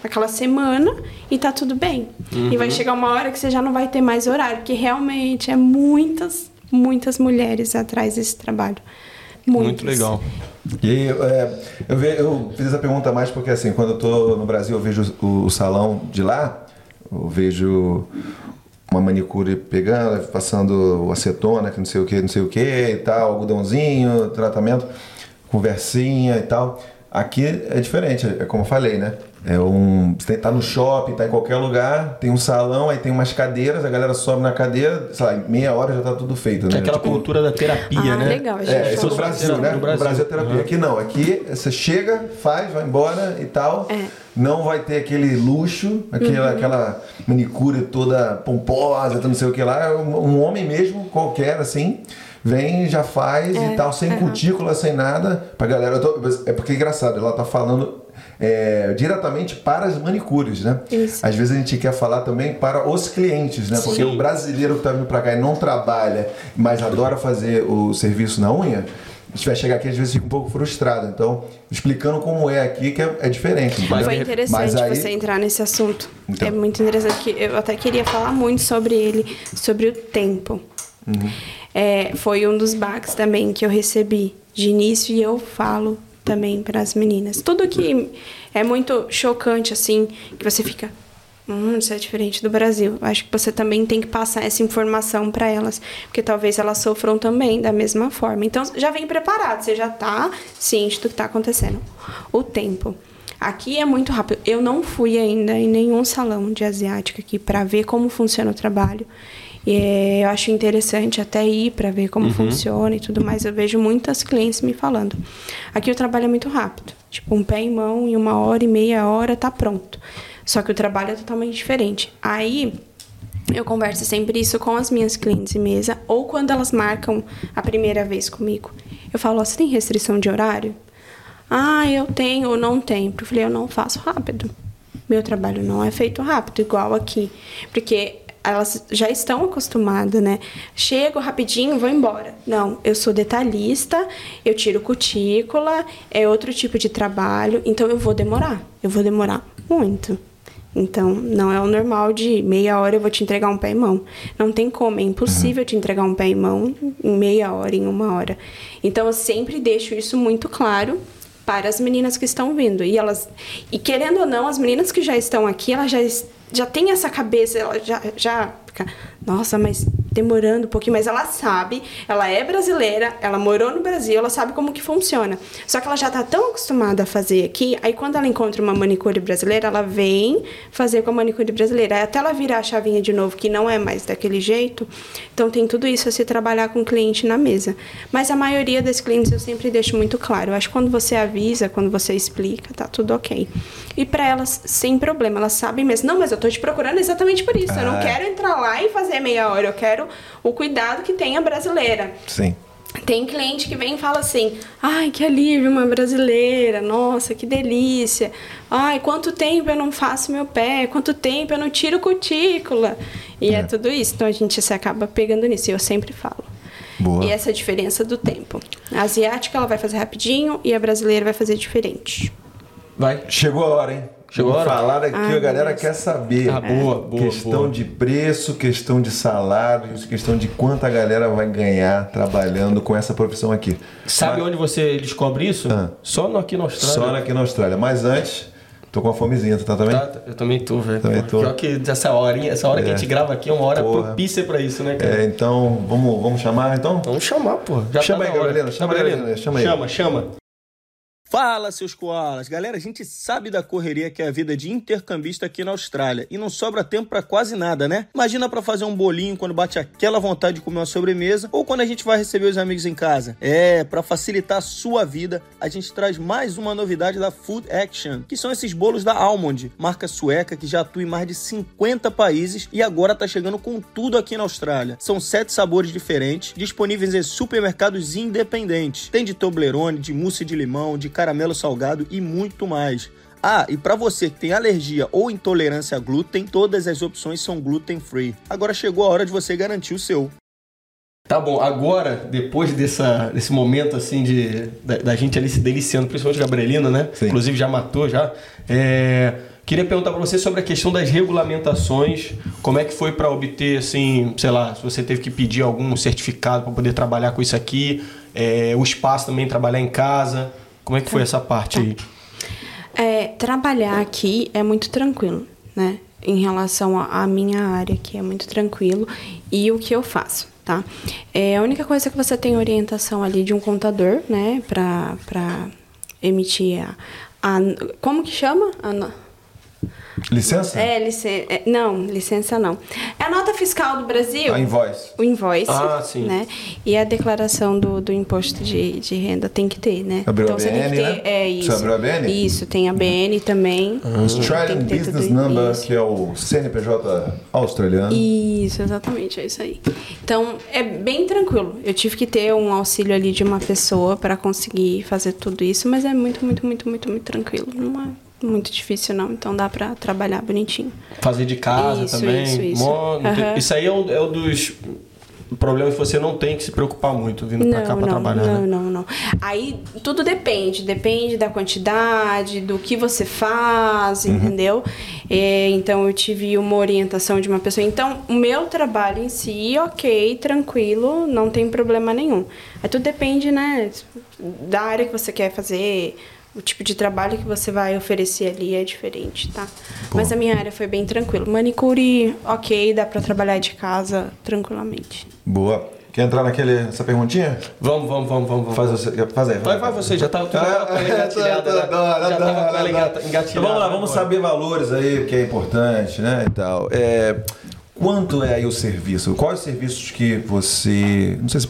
aquela semana e tá tudo bem. E vai chegar uma hora que você já não vai ter mais horário, porque realmente é muitas, muitas mulheres atrás desse trabalho. Muitas. Muito legal. E aí, é, eu, ve- eu fiz essa pergunta mais porque, assim, quando eu tô no Brasil, eu vejo o, o salão de lá, eu vejo uma manicure pegando, passando acetona, que não sei o que, não sei o que e tal, algodãozinho, tratamento, conversinha e tal. Aqui é diferente, é como eu falei, né? É um. Você tem- tá no shopping, tá em qualquer lugar, tem um salão, aí tem umas cadeiras, a galera sobe na cadeira, sei lá, em meia hora já tá tudo feito, né? é aquela Tipo, cultura da terapia, Ah, né? legal, é, esse é do Brasil, né? No Brasil. Brasil, é terapia. Uhum. Aqui não, aqui você chega, faz, vai embora e tal. É. Não vai ter aquele luxo, aquela, Uhum. aquela manicure toda pomposa, não sei o que lá. Um, um homem mesmo, qualquer, assim, vem, já faz É, e tal, sem aham. cutícula, sem nada. Pra galera. tô- é porque é engraçado, ela tá falando. é, diretamente para as manicures, né? Isso. Às vezes a gente quer falar também para os clientes, né? Porque Sim. o brasileiro que tá vindo para cá e não trabalha, mas adora fazer o serviço na unha, a gente vai chegar aqui às vezes fica um pouco frustrado. Então, explicando como é aqui, que é, é diferente. entendeu? Foi interessante aí- você entrar nesse assunto. Então. É muito interessante que eu até queria falar muito sobre ele, sobre o tempo. Uhum. É, foi um dos baques também que eu recebi de início e eu falo também para as meninas. Tudo que é muito chocante assim, que você fica, hum, isso é diferente do Brasil. Acho que você também tem que passar essa informação para elas, porque talvez elas sofram também da mesma forma. Então já vem preparado, você já tá ciente do que tá acontecendo. O tempo. Aqui é muito rápido. Eu não fui ainda em nenhum salão de asiática aqui para ver como funciona o trabalho. E é, eu acho interessante até ir para ver como funciona e tudo mais. Eu vejo muitas clientes me falando. Aqui o trabalho é muito rápido. Tipo, um pé em mão, em uma hora e meia hora tá pronto. Só que o trabalho é totalmente diferente. Aí eu converso sempre isso com as minhas clientes em mesa, ou quando elas marcam a primeira vez comigo. Eu falo, ó, você tem restrição de horário? Ah, eu tenho ou não tenho. Eu falei, eu não faço rápido. Meu trabalho não é feito rápido, igual aqui. Porque elas já estão acostumadas, né? Chego rapidinho, vou embora. Não, eu sou detalhista, eu tiro cutícula, é outro tipo de trabalho, então eu vou demorar. Eu vou demorar muito. Então, não é o normal de meia hora eu vou te entregar um pé e mão. Não tem como, é impossível te entregar um pé e mão em meia hora, em uma hora. Então, eu sempre deixo isso muito claro para as meninas que estão vindo. E elas. E querendo ou não, as meninas que já estão aqui, elas já, es- já têm essa cabeça, ela já, já fica, nossa, mas demorando um pouquinho, mas ela sabe, ela é brasileira, ela morou no Brasil, ela sabe como que funciona. Só que ela já tá tão acostumada a fazer aqui, aí quando ela encontra uma manicure brasileira, ela vem fazer com a manicure brasileira. Aí até ela virar a chavinha de novo, que não é mais daquele jeito. Então tem tudo isso a se trabalhar com o cliente na mesa. Mas a maioria das clientes eu sempre deixo muito claro. Eu acho que quando você avisa, quando você explica, tá tudo ok. E para elas, sem problema, elas sabem mesmo. Não, mas eu tô te procurando exatamente por isso. Eu não Ah. quero entrar lá e fazer meia hora. Eu quero o cuidado que tem a brasileira. Sim. Tem cliente que vem e fala assim: ai, que alívio, uma brasileira, nossa, que delícia. Ai, quanto tempo eu não faço meu pé, quanto tempo eu não tiro cutícula. E é, É. tudo isso. Então a gente se acaba pegando nisso. E eu sempre falo. Boa. E essa diferença do tempo. A asiática ela vai fazer rapidinho e a brasileira vai fazer diferente. Vai. Chegou a hora, hein? Chegou Vamos falar aqui, a galera quer saber. Ah, boa, boa, Questão boa. de preço, questão de salários, questão de quanto a galera vai ganhar trabalhando com essa profissão aqui. Sabe onde você descobre isso? Ah. Só no, aqui na Austrália. Só aqui na Austrália. Mas antes, tô com uma fomezinha, tu tá também? Tá, eu também tô, velho. Também tô. Pior que essa horinha, essa hora que a É. gente grava aqui é uma hora Porra. propícia pra isso, né, cara? É, então, vamos, vamos chamar então? Vamos chamar, pô. Já Chama tá aí. Gabrielina, chama Gabrielina, chama aí. Chama, chama. Fala, seus koalas! Galera, a gente sabe da correria que é a vida de intercambista aqui na Austrália e não sobra tempo pra quase nada, né? Imagina pra fazer um bolinho quando bate aquela vontade de comer uma sobremesa ou quando a gente vai receber os amigos em casa. É, pra facilitar a sua vida, a gente traz mais uma novidade da Food Action, que são esses bolos da Almond, marca sueca que já atua em mais de 50 países e agora tá chegando com tudo aqui na Austrália. São sete sabores diferentes, disponíveis em supermercados independentes. Tem de Toblerone, de mousse de limão, de caramelo salgado e muito mais. Ah, e para você que tem alergia ou intolerância a glúten, todas as opções são gluten free. Agora chegou a hora de você garantir o seu. Tá bom, agora, depois dessa, desse momento assim de da, da gente ali se deliciando, principalmente a Gabrielina, né? Sim. Inclusive já matou já. É, queria perguntar para você sobre a questão das regulamentações. Como é que foi para obter, assim, sei lá, se você teve que pedir algum certificado para poder trabalhar com isso aqui, é, o espaço também trabalhar em casa. Como é que foi essa parte aí? É, trabalhar aqui é muito tranquilo, né? Em relação à minha área, que é muito tranquilo. E o que eu faço, tá? É, a única coisa que você tem orientação ali de um contador, né? Pra, pra emitir a, a... Como que chama? A Licença? É, licença... não, licença não. É a nota fiscal do Brasil. A invoice. O invoice, Ah, sim. né? E a declaração do, do imposto de, de renda tem que ter, né? Abriu a você tem que BN, ter, né? é Você isso. abriu a BN? Isso, tem a BN também. Australian que ter Business Number, isso. que é o CNPJ australiano. Isso, exatamente, é isso aí. Então, é bem tranquilo. Eu tive que ter um auxílio ali de uma pessoa para conseguir fazer tudo isso, mas é muito, muito, muito, muito, muito tranquilo. Não é muito difícil, não. Então dá para trabalhar bonitinho. Fazer de casa Isso, também. isso, isso. Mó- não tem-. Isso aí é um, é um dos problemas que você não tem que se preocupar muito vindo pra cá não, trabalhar. não, né? não, não. Aí tudo depende, depende da quantidade, do que você faz, Uhum. entendeu? É, então eu tive uma orientação de uma pessoa. Então o meu trabalho em si, ok, tranquilo, não tem problema nenhum. Aí tudo depende, né, da área que você quer fazer. O tipo de trabalho que você vai oferecer ali é diferente, tá? Mas a minha área foi bem tranquilo. Manicure, ok, dá pra trabalhar de casa tranquilamente. Boa. Quer entrar naquele, nessa perguntinha? Vamos, vamos, vamos, vamos. vamos. Faz você. Faz aí. Vai, vai você, já tá, tu já tava com ela <laughs> engatilhada. né? Já tava com ela engata- engatilhada. Então vamos lá, vamos agora. saber valores aí, que é importante, né? E tal. É, quanto é aí o serviço? Quais os serviços que você. Não sei se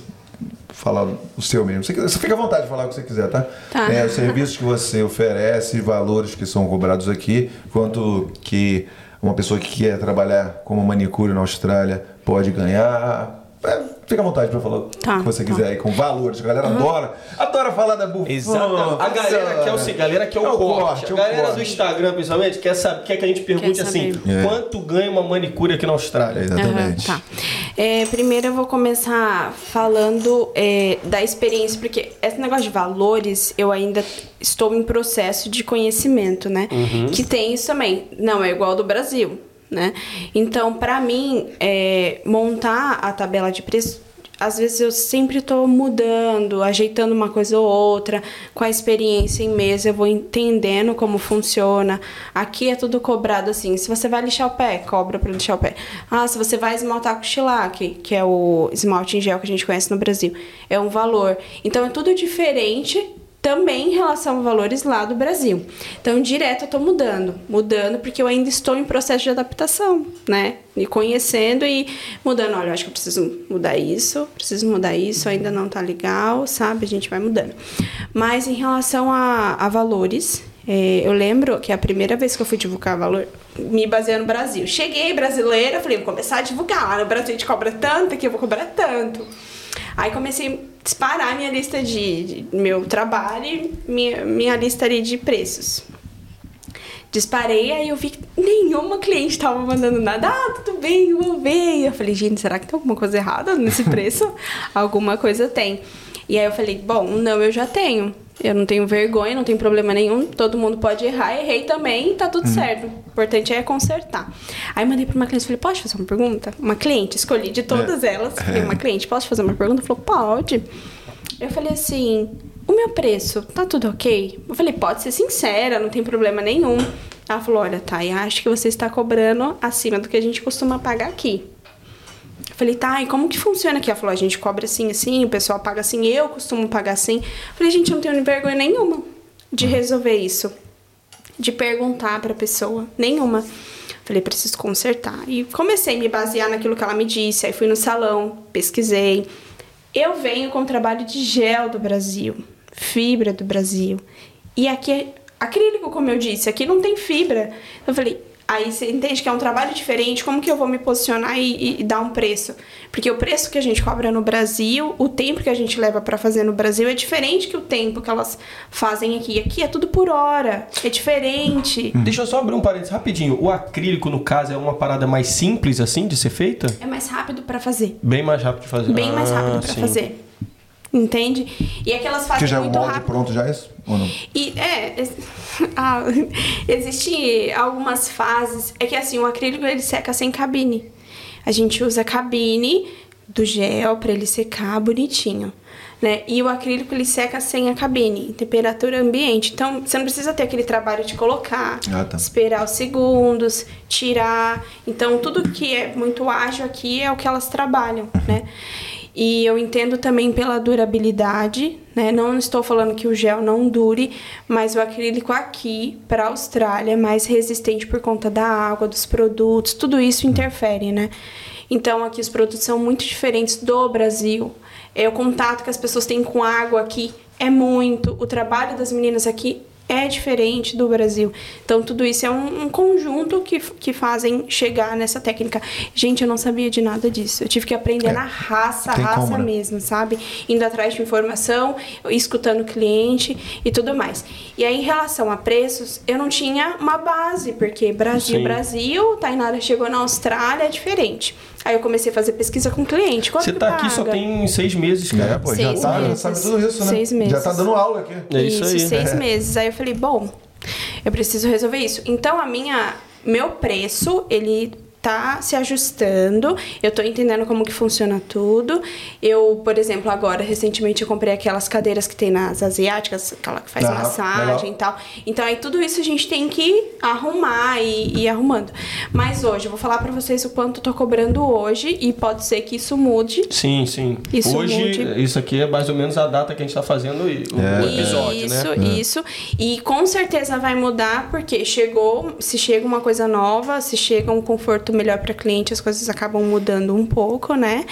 falar o seu mesmo. Você, você fica à vontade de falar o que você quiser, tá? Tá. É, os serviços que você oferece, valores que são cobrados aqui, quanto que uma pessoa que quer trabalhar como manicure na Austrália pode ganhar. É, fica à vontade para falar Tá, o que você tá. quiser aí com valores. A galera adora, adora falar da bufona. Exato. A galera quer o seguinte, a galera quer o, É o corte. corte, A é o galera corte. do Instagram, principalmente, quer, saber, quer que a gente pergunte assim. É. quanto ganha uma manicure aqui na Austrália? Exatamente. Aham, tá. É, primeiro eu vou começar falando é, da experiência, porque esse negócio de valores eu ainda estou em processo de conhecimento, né? Que tem isso também. Não é igual ao do Brasil, né? Então, pra mim, é, montar a tabela de preço às vezes eu sempre estou mudando, ajeitando uma coisa ou outra, com a experiência em mesa, eu vou entendendo como funciona. Aqui é tudo cobrado assim. Se você vai lixar o pé, cobra para lixar o pé. Ah, se você vai esmaltar com Shellac, que é o esmalte em gel que a gente conhece no Brasil, é um valor. Então é tudo diferente também em relação a valores lá do Brasil. Então, direto eu tô mudando, mudando porque eu ainda estou em processo de adaptação, né? E conhecendo e mudando. Olha, eu acho que eu preciso mudar isso, preciso mudar isso, ainda não tá legal, sabe? A gente vai mudando. Mas em relação a, a valores, é, eu lembro que a primeira vez que eu fui divulgar valor, me baseando no Brasil. Cheguei brasileira, falei, vou começar a divulgar. Lá no Brasil a gente cobra tanto, aqui eu vou cobrar tanto. Aí comecei a disparar minha lista de, de meu trabalho e minha, minha lista ali de preços. Disparei, aí eu vi que nenhuma cliente tava mandando nada. Ah, tudo bem, eu vou ver. Eu falei, gente, será que tem alguma coisa errada nesse <laughs> preço? alguma coisa tem. E aí eu falei, bom, não, eu já tenho. Eu não tenho vergonha, não tem problema nenhum. Todo mundo pode errar, errei também, tá tudo certo. O importante é consertar. Aí mandei pra uma cliente, falei, pode fazer uma pergunta? Uma cliente, escolhi de todas elas. Falei, uma cliente, posso fazer uma pergunta? Falou, pode. Eu falei assim, o meu preço, tá tudo ok? Eu falei, pode ser sincera, não tem problema nenhum. Ela falou, olha, Thay, acho que você está cobrando acima do que a gente costuma pagar aqui. Falei, tá, e como que funciona aqui? Ela falou, a gente cobra assim, assim, o pessoal paga assim, eu costumo pagar assim. Falei, gente, eu não tenho vergonha nenhuma de resolver isso. De perguntar pra pessoa, nenhuma. Falei, preciso consertar. E comecei a me basear naquilo que ela me disse. Aí fui no salão, pesquisei. Eu venho com o trabalho de gel do Brasil, fibra do Brasil. E aqui é acrílico, como eu disse, aqui não tem fibra. Eu falei, aí você entende que é um trabalho diferente, como que eu vou me posicionar e, e- dar um preço? Porque o preço que a gente cobra no Brasil, o tempo que a gente leva pra fazer no Brasil é diferente que o tempo que elas fazem aqui. Aqui é tudo por hora, é diferente. Deixa eu só abrir um parênteses rapidinho. O acrílico, no caso, é uma parada mais simples, assim, de ser feita? É mais rápido pra fazer. Bem mais rápido de fazer. Bem mais Ah, rápido pra sim. fazer. Entende? E é que elas fazem Que já é muito molde rápido. pronto, já é isso? Ou não? E é, <laughs> ah, existe algumas fases. É que assim, o acrílico ele seca sem cabine. A gente usa a cabine do gel para ele secar bonitinho. Né? E o acrílico ele seca sem a cabine, em temperatura ambiente. Então você não precisa ter aquele trabalho de colocar, Ah, tá. esperar os segundos, tirar. Então tudo que é muito ágil aqui é o que elas trabalham, né? E eu entendo também pela durabilidade, né? Não estou falando que o gel não dure, mas o acrílico aqui para a Austrália é mais resistente por conta da água, dos produtos, tudo isso interfere, né? Então aqui os produtos são muito diferentes do Brasil. É o contato que as pessoas têm com água aqui é muito, o trabalho das meninas aqui é diferente do Brasil. Então, tudo isso é um, um conjunto que, que fazem chegar nessa técnica. Gente, eu não sabia de nada disso. Eu tive que aprender É, na raça, raça como, né? mesmo, sabe? Indo atrás de informação, escutando o cliente e tudo mais. E aí, em relação a preços, eu não tinha uma base, porque Brasil, Sim. Brasil, Tainara chegou na Austrália, é diferente. Aí eu comecei a fazer pesquisa com cliente. Quanto Você tá aqui só tem seis meses, cara. É, pô, já, Seis tá, já meses. sabe tudo isso, né? Seis meses. Já tá dando aula aqui. É isso aí. seis É. meses. Aí eu falei, bom, eu preciso resolver isso. Então a minha, meu preço, ele tá se ajustando. Eu tô entendendo como que funciona tudo. Eu, por exemplo, agora recentemente eu comprei aquelas cadeiras que tem nas asiáticas, aquela que faz Ah, massagem legal. e tal. Então aí tudo isso a gente tem que arrumar e, ir arrumando. Mas hoje eu vou falar pra vocês o quanto eu tô cobrando hoje e pode ser que isso mude. Sim, sim. Isso Hoje, mude. isso aqui é mais ou menos a data que a gente tá fazendo o, o episódio, isso, né? isso. E com certeza vai mudar, porque chegou, se chega uma coisa nova, se chega um conforto melhor para cliente, as coisas acabam mudando um pouco, né?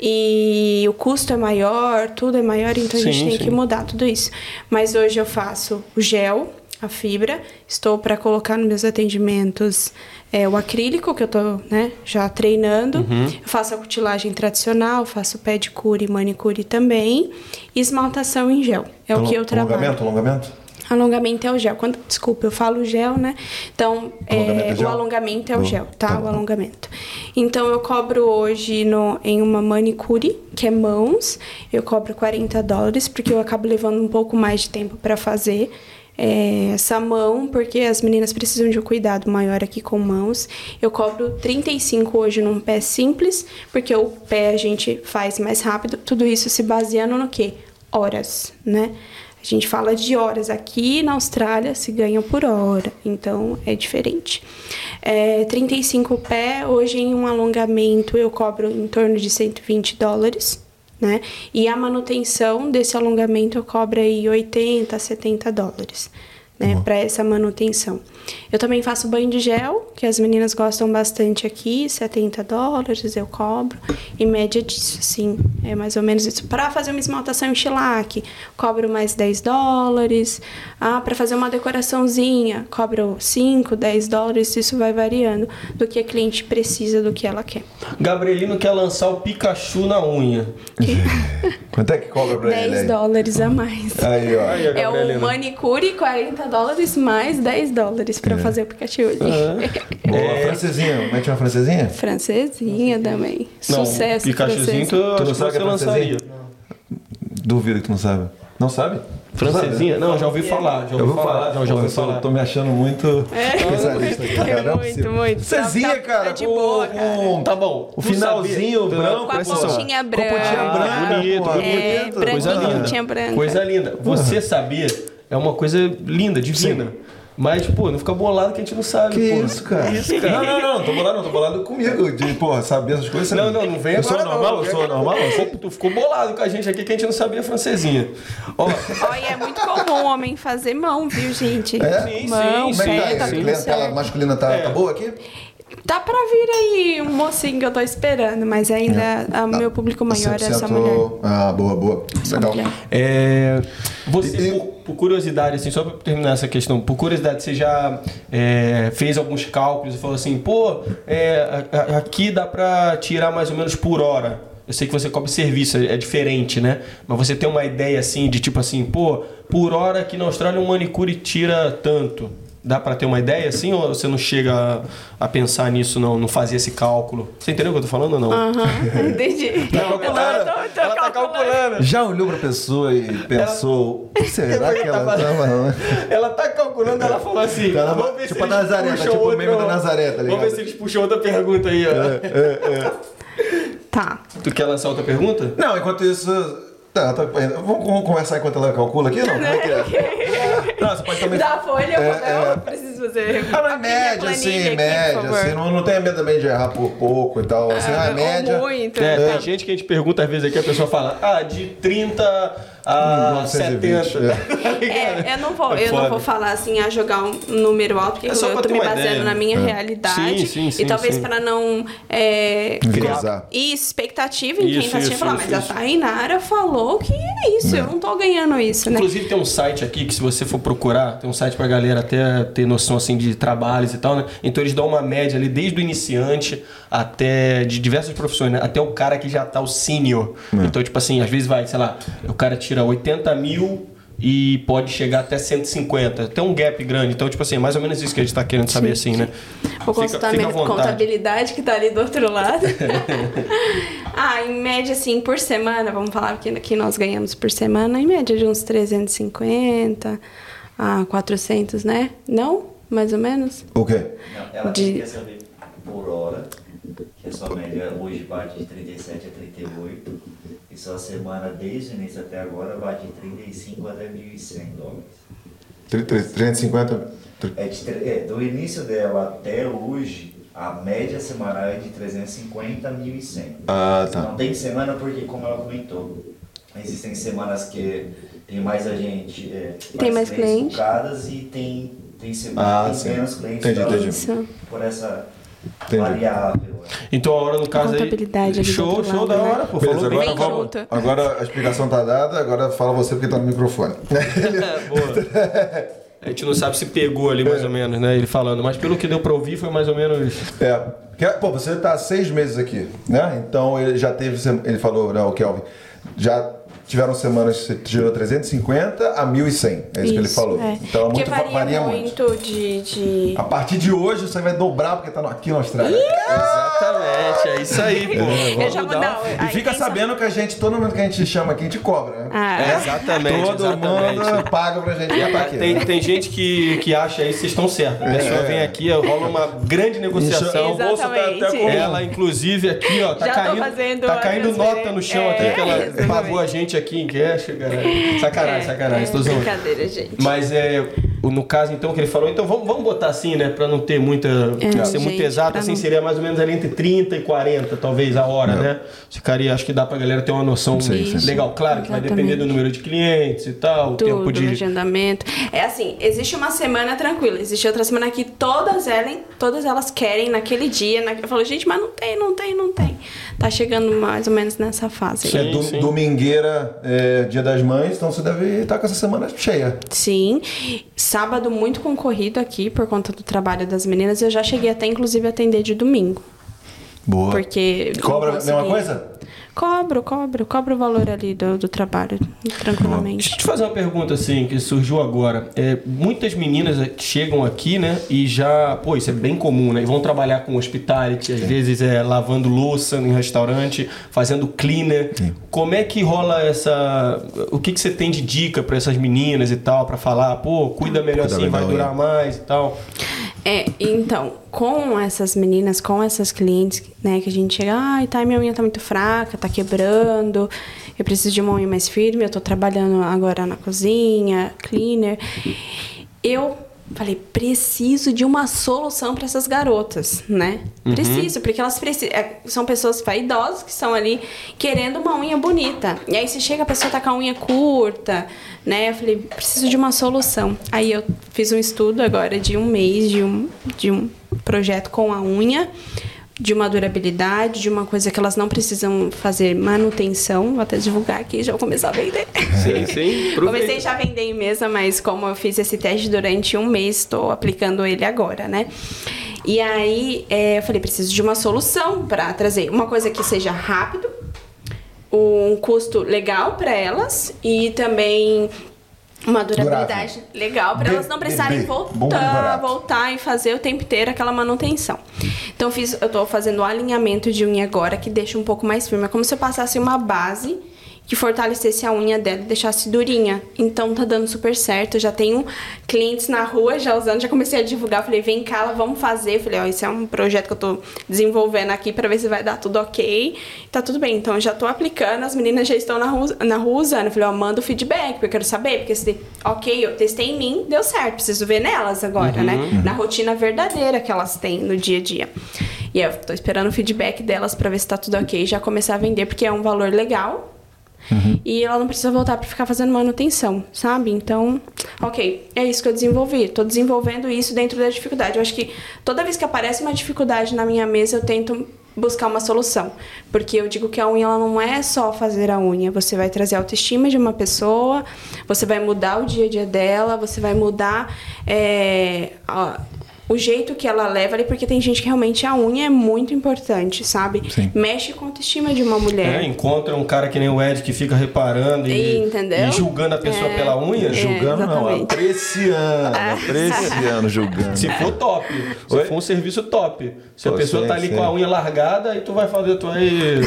E o custo é maior, tudo é maior, então a gente Sim, tem sim. que mudar tudo isso. Mas hoje eu faço o gel, a fibra, estou para colocar nos meus atendimentos é, o acrílico, que eu tô né, já treinando. Uhum. Eu faço a cutilagem tradicional, faço pedicure e manicure também. E esmaltação em gel. É o que eu trabalho. Alongamento, alongamento? Alongamento é o gel. Quando, desculpa, eu falo gel, né? Então, é, Alongamento é gel? o alongamento é o Oh, gel, tá? tá o alongamento. Então, eu cobro hoje no, em uma manicure, que é mãos. Eu cobro 40 dólares, porque eu acabo levando um pouco mais de tempo para fazer é, essa mão, porque as meninas precisam de um cuidado maior aqui com mãos. Eu cobro 35 hoje num pé simples, porque o pé a gente faz mais rápido. Tudo isso se baseando no quê? Horas, né? A gente fala de horas. Aqui na Austrália se ganha por hora, então é diferente. É, 35 pé, hoje em um alongamento eu cobro em torno de 120 dólares, né? E a manutenção desse alongamento eu cobro aí 80, 70 dólares. Né, para essa manutenção. Eu também faço banho de gel, que as meninas gostam bastante aqui, 70 dólares eu cobro, em média disso, sim, é mais ou menos isso. Para fazer uma esmaltação em shellac, cobro mais 10 dólares. Ah, para fazer uma decoraçãozinha, cobro 5, 10 dólares, isso vai variando do que a cliente precisa, do que ela quer. Gabrielino quer lançar o Pikachu na unha. <laughs> Quanto é que cobra pra ele 10 aí? dólares a mais. Aí, ó. Aí, É o manicure, 40 dólares mais 10 dólares pra fazer o Pikachu. <laughs> Boa, francesinha. Mete uma francesinha? Francesinha também. Não, Sucesso Pikachuzinho tu, Tu não sabe que é lançaria. francesinha? Duvido que tu não sabe. Não sabe? Francesinha? Não, já ouvi falar. Já ouvi falar. falar, Não, já pô, ouvi falar. tô me achando muito É, especialista aqui, cara. Não é muito, possível. muito. Cezinha, Tá- tá- cara, tá de com- boa, cara. Tá bom. O finalzinho branco, Com a pontinha branca. Com a pontinha branca, bonito. É, Coisa linda. pontinha branca. Coisa linda. Você sabia é uma coisa linda, divina. Mas, pô, não fica bolado que a gente não sabe, Que pô. isso, cara? Isso, cara. Não, não, não, tô bolado, não, tô bolado comigo. De, porra, saber essas coisas. Não, não, não vem Eu sou agora, normal, não. eu sou normal. eu sou- Tu ficou bolado com a gente aqui que a gente não sabia francesinha. Ó, Olha, é muito comum homem fazer mão, viu, gente? É? Sim, mão, sim, Como é que pé, tá? tá A tudo clientela certo. masculina tá, É. tá boa aqui? Tá pra vir aí um mocinho que eu tô esperando, mas ainda o meu público maior é essa 100%. mulher. Ah, boa, boa. Legal. É, você, E- por, por curiosidade, assim, só pra terminar essa questão, por curiosidade, você já é, fez alguns cálculos e falou assim, pô, é, aqui dá pra tirar mais ou menos por hora. Eu sei que você cobra serviço, é é diferente, né? Mas você tem uma ideia assim de tipo assim, pô, por hora aqui na Austrália um manicure tira tanto. Dá pra ter uma ideia assim ou você não chega a, a pensar nisso, não, não fazia esse cálculo? Você entendeu o que eu tô falando ou não? Aham, <laughs> entendi. Tá calculando. Eu tô- tô- tô ela tá calculando. Já olhou pra pessoa e pensou, que <laughs> será que que ela ela tá tá falando? <laughs> Ela tá calculando, ela falou assim. Ela- vamos ver tipo se eles Nazaré, tá puxam tipo o outro- meme da Nazaré, tá Vamos ligado? ver se eles puxam outra pergunta aí, ó. Tá. Tu quer lançar outra pergunta? Não, enquanto isso. Tá, tá, vamos, vamos conversar enquanto ela calcula aqui, não? Como é que é? Não, você pode também. Da folha, É, eu é. preciso fazer. Ah, abrir minha média, assim, aqui, média, assim, não, não tenha medo também de errar por pouco e tal. Assim, ah, ou média. muito. É, tá. tem gente que a gente pergunta às vezes aqui, a pessoa fala, ah, de 30 a 920, 70. É, eu não vou, É eu não vou falar assim a jogar um número alto, porque É só eu pra tô me baseando ideia. na minha É. realidade. Sim, sim, sim, e talvez pra não é, expectativa em quem Isso, tá assistindo falar, isso, mas isso. a Tainara falou que é isso, eu não tô ganhando isso, né? Inclusive tem um site aqui que se você for procurar, tem um site pra galera até ter noção assim de trabalhos e tal, né? Então eles dão uma média ali desde o iniciante até de diversas profissões, né? Até o cara que já tá o senior. Então, tipo assim, às vezes vai, sei lá, o cara tira 80 mil e pode chegar até 150. Tem um gap grande. Então, tipo assim, é mais ou menos isso que a gente tá querendo saber, assim, né? Vou Fica- consultar fica vontade. contabilidade que tá ali do outro lado. <laughs> ah, em média, assim, por semana, vamos falar que, que nós ganhamos por semana, em média de uns 350 a 400, né? Não? Mais ou menos? O quê? Não, ela De- quer saber por hora, que a sua média hoje bate de 37 a 38, e sua semana desde o início até agora bate de 35 até 1.100 dólares. 350. É, de, é, do início dela até hoje, a média semanal é de 350 a 1.100. Ah, tá. Não tem semana porque, como ela comentou, existem semanas que tem mais a gente, é, Tem mais cliente. focadas e tem, tem Ah, semanas sim. tem menos clientes Entendi, entendi. Por essa Entendi. variável. é. Então a hora no caso aí. contabilidade do Show, show lado, da né? hora, pô. Beleza, Falou bem. agora, Vem vamos, junto. agora a explicação tá dada, agora fala você porque tá no microfone. <laughs> Boa. A gente não sabe se pegou ali mais ou menos, né? Ele falando, mas pelo que deu pra ouvir foi mais ou menos. É, que- pô, você tá há seis meses aqui, né? Então ele já teve, ele falou, né, o Kelvin, já tiveram semanas que você tirou 350 a 1.100, é isso, que ele falou. é. Então é muito, varia, varia muito. muito de... de... A partir de hoje você vai dobrar porque tá no- aqui na Austrália. Exatamente, é isso aí, pô. Vamos dar... E fica sabendo que a gente, todo mundo que a gente chama aqui, a gente cobra, né? Ah, É, exatamente, Todo exatamente. mundo paga pra gente estar aqui. Tem, né? tem gente que, que acha aí que vocês estão certos. A pessoa vem aqui, rola uma grande negociação. Isso. Exatamente. Ela, inclusive, aqui, ó, tá Já caindo, tá a caindo nota no chão É, aqui que ela exatamente. pagou a gente aqui em cash, cara. Sacanagem, sacanagem, tô zoando. Brincadeira, gente. Mas é, no caso então que ele falou, então vamos, vamos botar assim, né, Pra não ter muita, É, ser muito gente, exato, pra assim não- seria mais ou menos ali entre 30 e 40, talvez a hora, né? Ficaria, acho que dá pra galera ter uma noção Sim, sim. legal, claro que vai Exatamente. depender do número de clientes e tal, o Tudo, tempo de agendamento. É assim, existe uma semana tranquila, existe outra semana que todas elas, todas elas querem naquele dia. Na... Eu falo, gente, mas não tem, não tem, não tem. Tá chegando mais ou menos nessa fase. É aí. do- sim. domingueira, é, dia das mães, então você deve estar com essa semana cheia. Sim. Sábado muito concorrido aqui por conta do trabalho das meninas. Eu já cheguei até, inclusive, a atender de domingo. Boa. Porque. Cobra a mesma coisa? Cobro, cobro. Cobro o valor ali do, do trabalho, Deixa tranquilamente. eu te fazer uma pergunta assim, que surgiu agora. É, muitas meninas chegam aqui, né, e já, pô, isso é bem comum, né? E vão trabalhar com hospitality, às vezes é lavando louça em restaurante, fazendo cleaner. Como é que rola essa. O que, que você tem de dica pra essas meninas e tal, pra falar, pô, cuida melhor Cuida assim, vai legal, durar mais e tal? É, então, com essas meninas, com essas clientes, né, que a gente chega, ai, tá, minha unha tá muito fraca, tá quebrando, eu preciso de uma unha mais firme, eu tô trabalhando agora na cozinha, cleaner. Eu falei, preciso de uma solução para essas garotas, né? Preciso, porque elas precisam. São pessoas vaidosas que estão ali querendo uma unha bonita. E aí você chega, a pessoa tá com a unha curta, né? Eu falei, preciso de uma solução. Aí eu fiz um estudo agora de um mês de um, de um projeto com a unha. De uma durabilidade, de uma coisa que elas não precisam fazer manutenção. Vou até divulgar aqui, já vou começar a vender. <laughs> Sim, sim. Comecei já a vender em mesa, mas como eu fiz esse teste durante um mês, estou aplicando ele agora, né? E aí é, eu falei, preciso de uma solução para trazer uma coisa que seja rápido, um custo legal para elas e também uma durabilidade legal para elas não precisarem voltar, voltar e fazer o tempo inteiro aquela manutenção. Então fiz, eu tô fazendo o alinhamento de unha agora que deixa um pouco mais firme, é como se eu passasse uma base que fortalecesse a unha dela e deixasse durinha. Então tá dando super certo. Eu já tenho clientes na rua já usando, já comecei a divulgar. Falei, vem cá, ela, vamos fazer. Falei, ó, esse é um projeto que eu tô desenvolvendo aqui para ver se vai dar tudo ok. Tá tudo bem. Então eu já tô aplicando, as meninas já estão na rua, na rua usando. Falei, ó, manda o feedback, porque eu quero saber. Porque se, ok, eu testei em mim, deu certo. Preciso ver nelas agora, né? Na rotina verdadeira que elas têm no dia a dia. E eu tô esperando o feedback delas para ver se tá tudo ok e já começar a vender, porque é um valor legal. E ela não precisa voltar para ficar fazendo manutenção, sabe? Então, ok, é isso que eu desenvolvi. Tô desenvolvendo isso dentro da dificuldade. Eu acho que toda vez que aparece uma dificuldade na minha mesa, eu tento buscar uma solução. Porque eu digo que a unha ela não é só fazer a unha. Você vai trazer a autoestima de uma pessoa, você vai mudar o dia a dia dela, você vai mudar é, a- o jeito que ela leva ali, porque tem gente que realmente a unha é muito importante, sabe? Sim. Mexe com a autoestima de uma mulher. É, encontra um cara que nem o Ed que fica reparando e, e julgando a pessoa É. pela unha. É. Julgando não, exatamente. apreciando. Apreciando, julgando. Se for top. Se Oi? for um serviço top. Se a pessoa sim, tá ali sim. com a unha largada, aí tu vai fazer tu aí.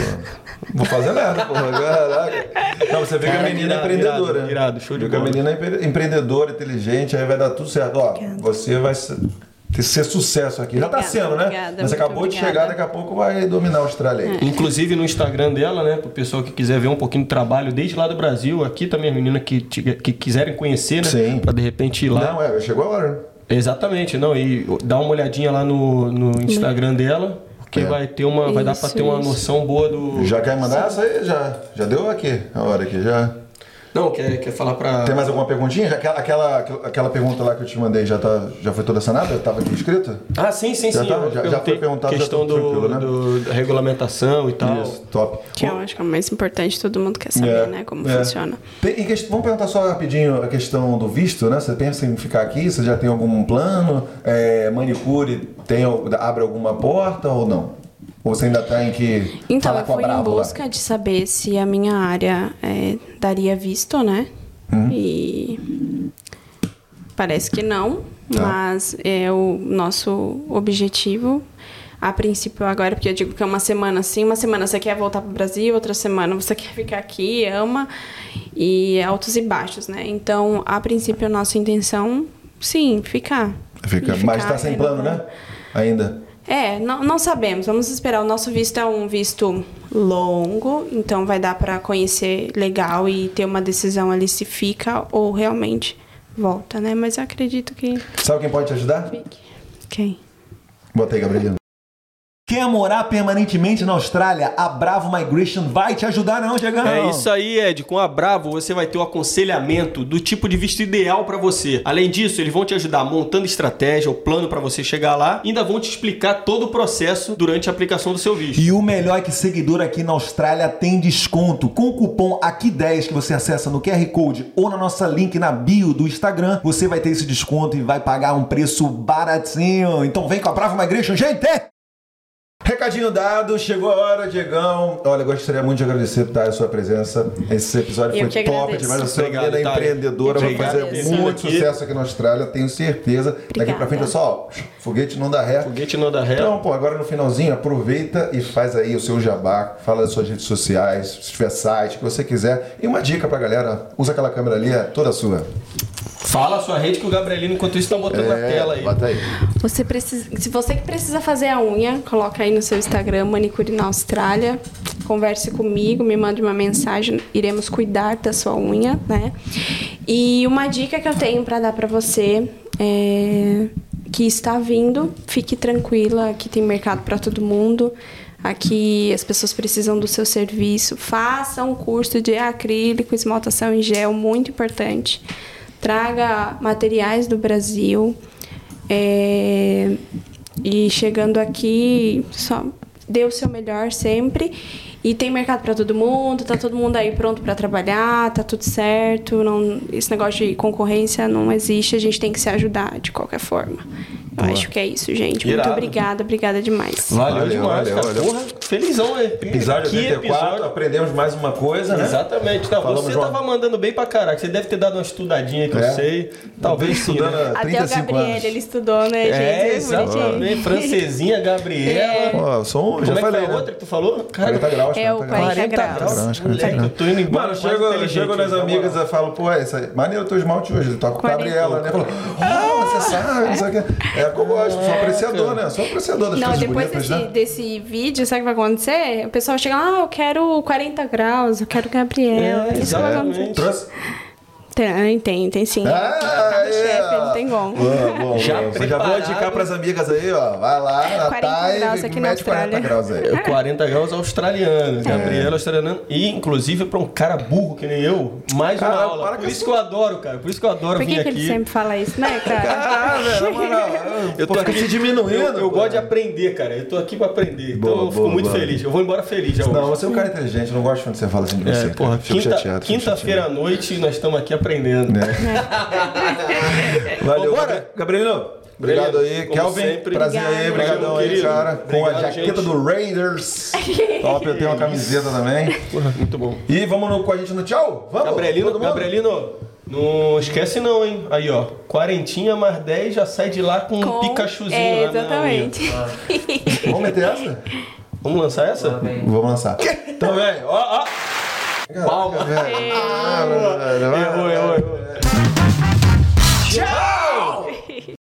Vou fazer nada, porra. Caraca. Não, você vê que a menina é empreendedora. irado, irado, show de Vê que a bola. menina é empre- empreendedora, inteligente, aí vai dar tudo certo. Ó, você vai ser, ter- ser sucesso aqui. Já tá Obrigada, sendo, né? obrigada, Mas acabou de obrigada. chegar, daqui a pouco vai dominar a Austrália aí. Inclusive no Instagram dela, né? Pro pessoal que quiser ver um pouquinho do trabalho desde lá do Brasil. Aqui também as meninas que, te- que quiserem conhecer, né? Sim. Pra de repente ir lá. Não, é, chegou a hora. né? Exatamente, não. E dá uma olhadinha lá no, no Instagram dela. Porque É. vai ter uma. vai dar pra Isso, ter uma isso. noção boa do. Já quer mandar essa aí? Já, já deu aqui, a hora aqui, já. Não, quer, quer falar pra. Tem mais alguma perguntinha? Já Aquela, aquela, aquela pergunta lá que eu te mandei já, tá, já foi toda sanada? Tava aqui escrita? Ah, sim, sim, Já sim. tá- já- já foi perguntado, já questão tá tranquilo, né? do, da regulamentação e tal. Isso, top. Que eu acho que é o mais importante, todo mundo quer saber, É, né, como é. funciona. Tem- e quest- vamos perguntar só rapidinho a questão do visto, né? Você pensa em ficar aqui? Você já tem algum plano? É, manicure tem, abre alguma porta ou não? Ou você ainda tem que Então, eu fui em lá? busca de saber se a minha área é, daria visto, né? Uhum. E parece que não, Tá. mas é o nosso objetivo. A princípio agora, porque eu digo que é uma semana assim, uma semana você quer voltar para o Brasil, outra semana você <laughs> quer ficar aqui, ama, e altos e baixos, né? Então, a princípio, a nossa intenção, sim, ficar. Fica, mas ficar tá sem plano, né? Ainda. É, não, não sabemos. Vamos esperar. O nosso visto é um visto longo, então vai dar para conhecer legal e ter uma decisão ali se fica ou realmente volta, né? Mas eu acredito que Sabe quem pode te ajudar? fique. Quem? Bota aí, Gabrielino. Quer morar permanentemente na Austrália? A Bravo Migration vai te ajudar, não, Diegão? É isso aí, Ed. Com a Bravo você vai ter o aconselhamento do tipo de visto ideal para você. Além disso, eles vão te ajudar montando estratégia, o plano para você chegar lá, e ainda vão te explicar todo o processo durante a aplicação do seu visto. E o melhor é que seguidor aqui na Austrália tem desconto. Com o cupom AQUI10 que você acessa no QR Code ou na nossa link na bio do Instagram, você vai ter esse desconto e vai pagar um preço baratinho. Então vem com a Bravo Migration, gente! Recadinho dado, chegou a hora, Diegão. Olha, gostaria muito de agradecer tá, a sua presença. Esse episódio Eu foi top agradeço. demais. A sua é Itália. empreendedora, vai fazer Agradeço. muito Aqui. sucesso aqui na Austrália, tenho certeza. Daqui pra Obrigada. frente é só, ó, foguete não dá ré. Foguete não dá ré. Então, pô, agora no finalzinho, aproveita e faz aí o seu jabá, fala das suas redes sociais, se tiver site, o que você quiser. E uma dica pra galera, usa aquela câmera ali, é toda sua. Fala a sua rede que o Gabrielino, enquanto isso, tá botando na tela aí. bota aí. Você precisa, se você que precisa fazer a unha, coloca aí no seu Instagram manicure na Austrália. Converse comigo, me mande uma mensagem, iremos cuidar da sua unha, né? E uma dica que eu tenho para dar para você é que está vindo, fique tranquila, aqui tem mercado para todo mundo. Aqui as pessoas precisam do seu serviço. Faça um curso de acrílico, esmaltação em gel, muito importante. Traga materiais do Brasil. É, e chegando aqui, só dê o seu melhor sempre. E tem mercado para todo mundo, tá todo mundo aí pronto para trabalhar, tá tudo certo. Não, esse negócio de concorrência não existe, a gente tem que se ajudar de qualquer forma. Eu acho que é isso, gente. Irado. Muito obrigada, obrigada demais. Valeu, Valeu, demais, valeu, cara. valeu. Porra, felizão, né? Episódio Que 84, aprendemos mais uma coisa, né? Exatamente. Não, Falamos você uma- tava mandando bem pra caraca. Você deve ter dado uma estudadinha que É. eu sei. Talvez sim. estudando Né? há Até o 35 Gabriel, anos. ele estudou, né, gente? É, exatamente. Francesinha, Gabriela. Pô, eu sou um, Como já é que falei, foi a né? outra que tu falou? 40 graus, É o 40 graus. 40 graus. graus, 40 Moleque, graus. eu tô indo embora. Mano, chego, nas na amigas e falo, pô, essa, maneiro o teu esmalte hoje. Ele toca com a 40. Gabriela, né? Falou, ah, você sabe, não sei o quê. É que eu gosto, sou apreciador, né? Sou apreciador das Não, coisas depois bonitas, desse, né? desse vídeo, sabe o que vai acontecer? O pessoal chega lá, ah, eu quero 40 graus, eu quero Gabriel. É, Isso vai acontecer. Trouxe? Tem, tem, tem sim. Ah, tá é. chefe, não tem como. Boa, boa, Já <laughs> boa. Já vou indicar pras amigas aí, ó. Vai lá, na 40 Thay graus aqui na mete 40 Austrália. graus aí. É 40 graus australiano, É. Gabriela australiano. E, inclusive, pra um cara burro que nem eu, mais uma Cara, aula. para Por isso que eu adoro, cara. Por isso que eu adoro Por vir que, que aqui. ele sempre fala isso, né, <laughs> cara? Ah, velho, na moral. Eu tô Pô, aqui se diminuindo. Eu, eu gosto de aprender, cara. Eu tô aqui pra aprender. Então Boa, eu fico boa, muito boa. feliz. Eu vou embora feliz já Não, hoje. você é um cara inteligente, eu não gosto quando você fala assim de você. É, porra, cara. Fico quinta- chateado. quinta-feira à noite nós estamos aqui aprendendo. Né? <laughs> Valeu, Vambora? Obrigado aí. Como Kelvin, sempre. prazer aí, Obrigada. brigadão Valeu, aí, querido. cara. Com a Obrigado, jaqueta gente. do Raiders. <laughs> Top, eu tenho uma camiseta também. Porra, muito bom. E vamos no, com a gente no tchau? Vamos? Gabrielino? Gabrielino, não esquece não, hein? Aí, ó. Quarentinha mais 10 já sai de lá com um Com- Pikachuzinho É, lá na exatamente. unha. Vamos meter essa? Vamos lançar essa? Vamos lançar. Então, velho, ó, ó. Palma. Ah, vai, Errou, errou. Tchau!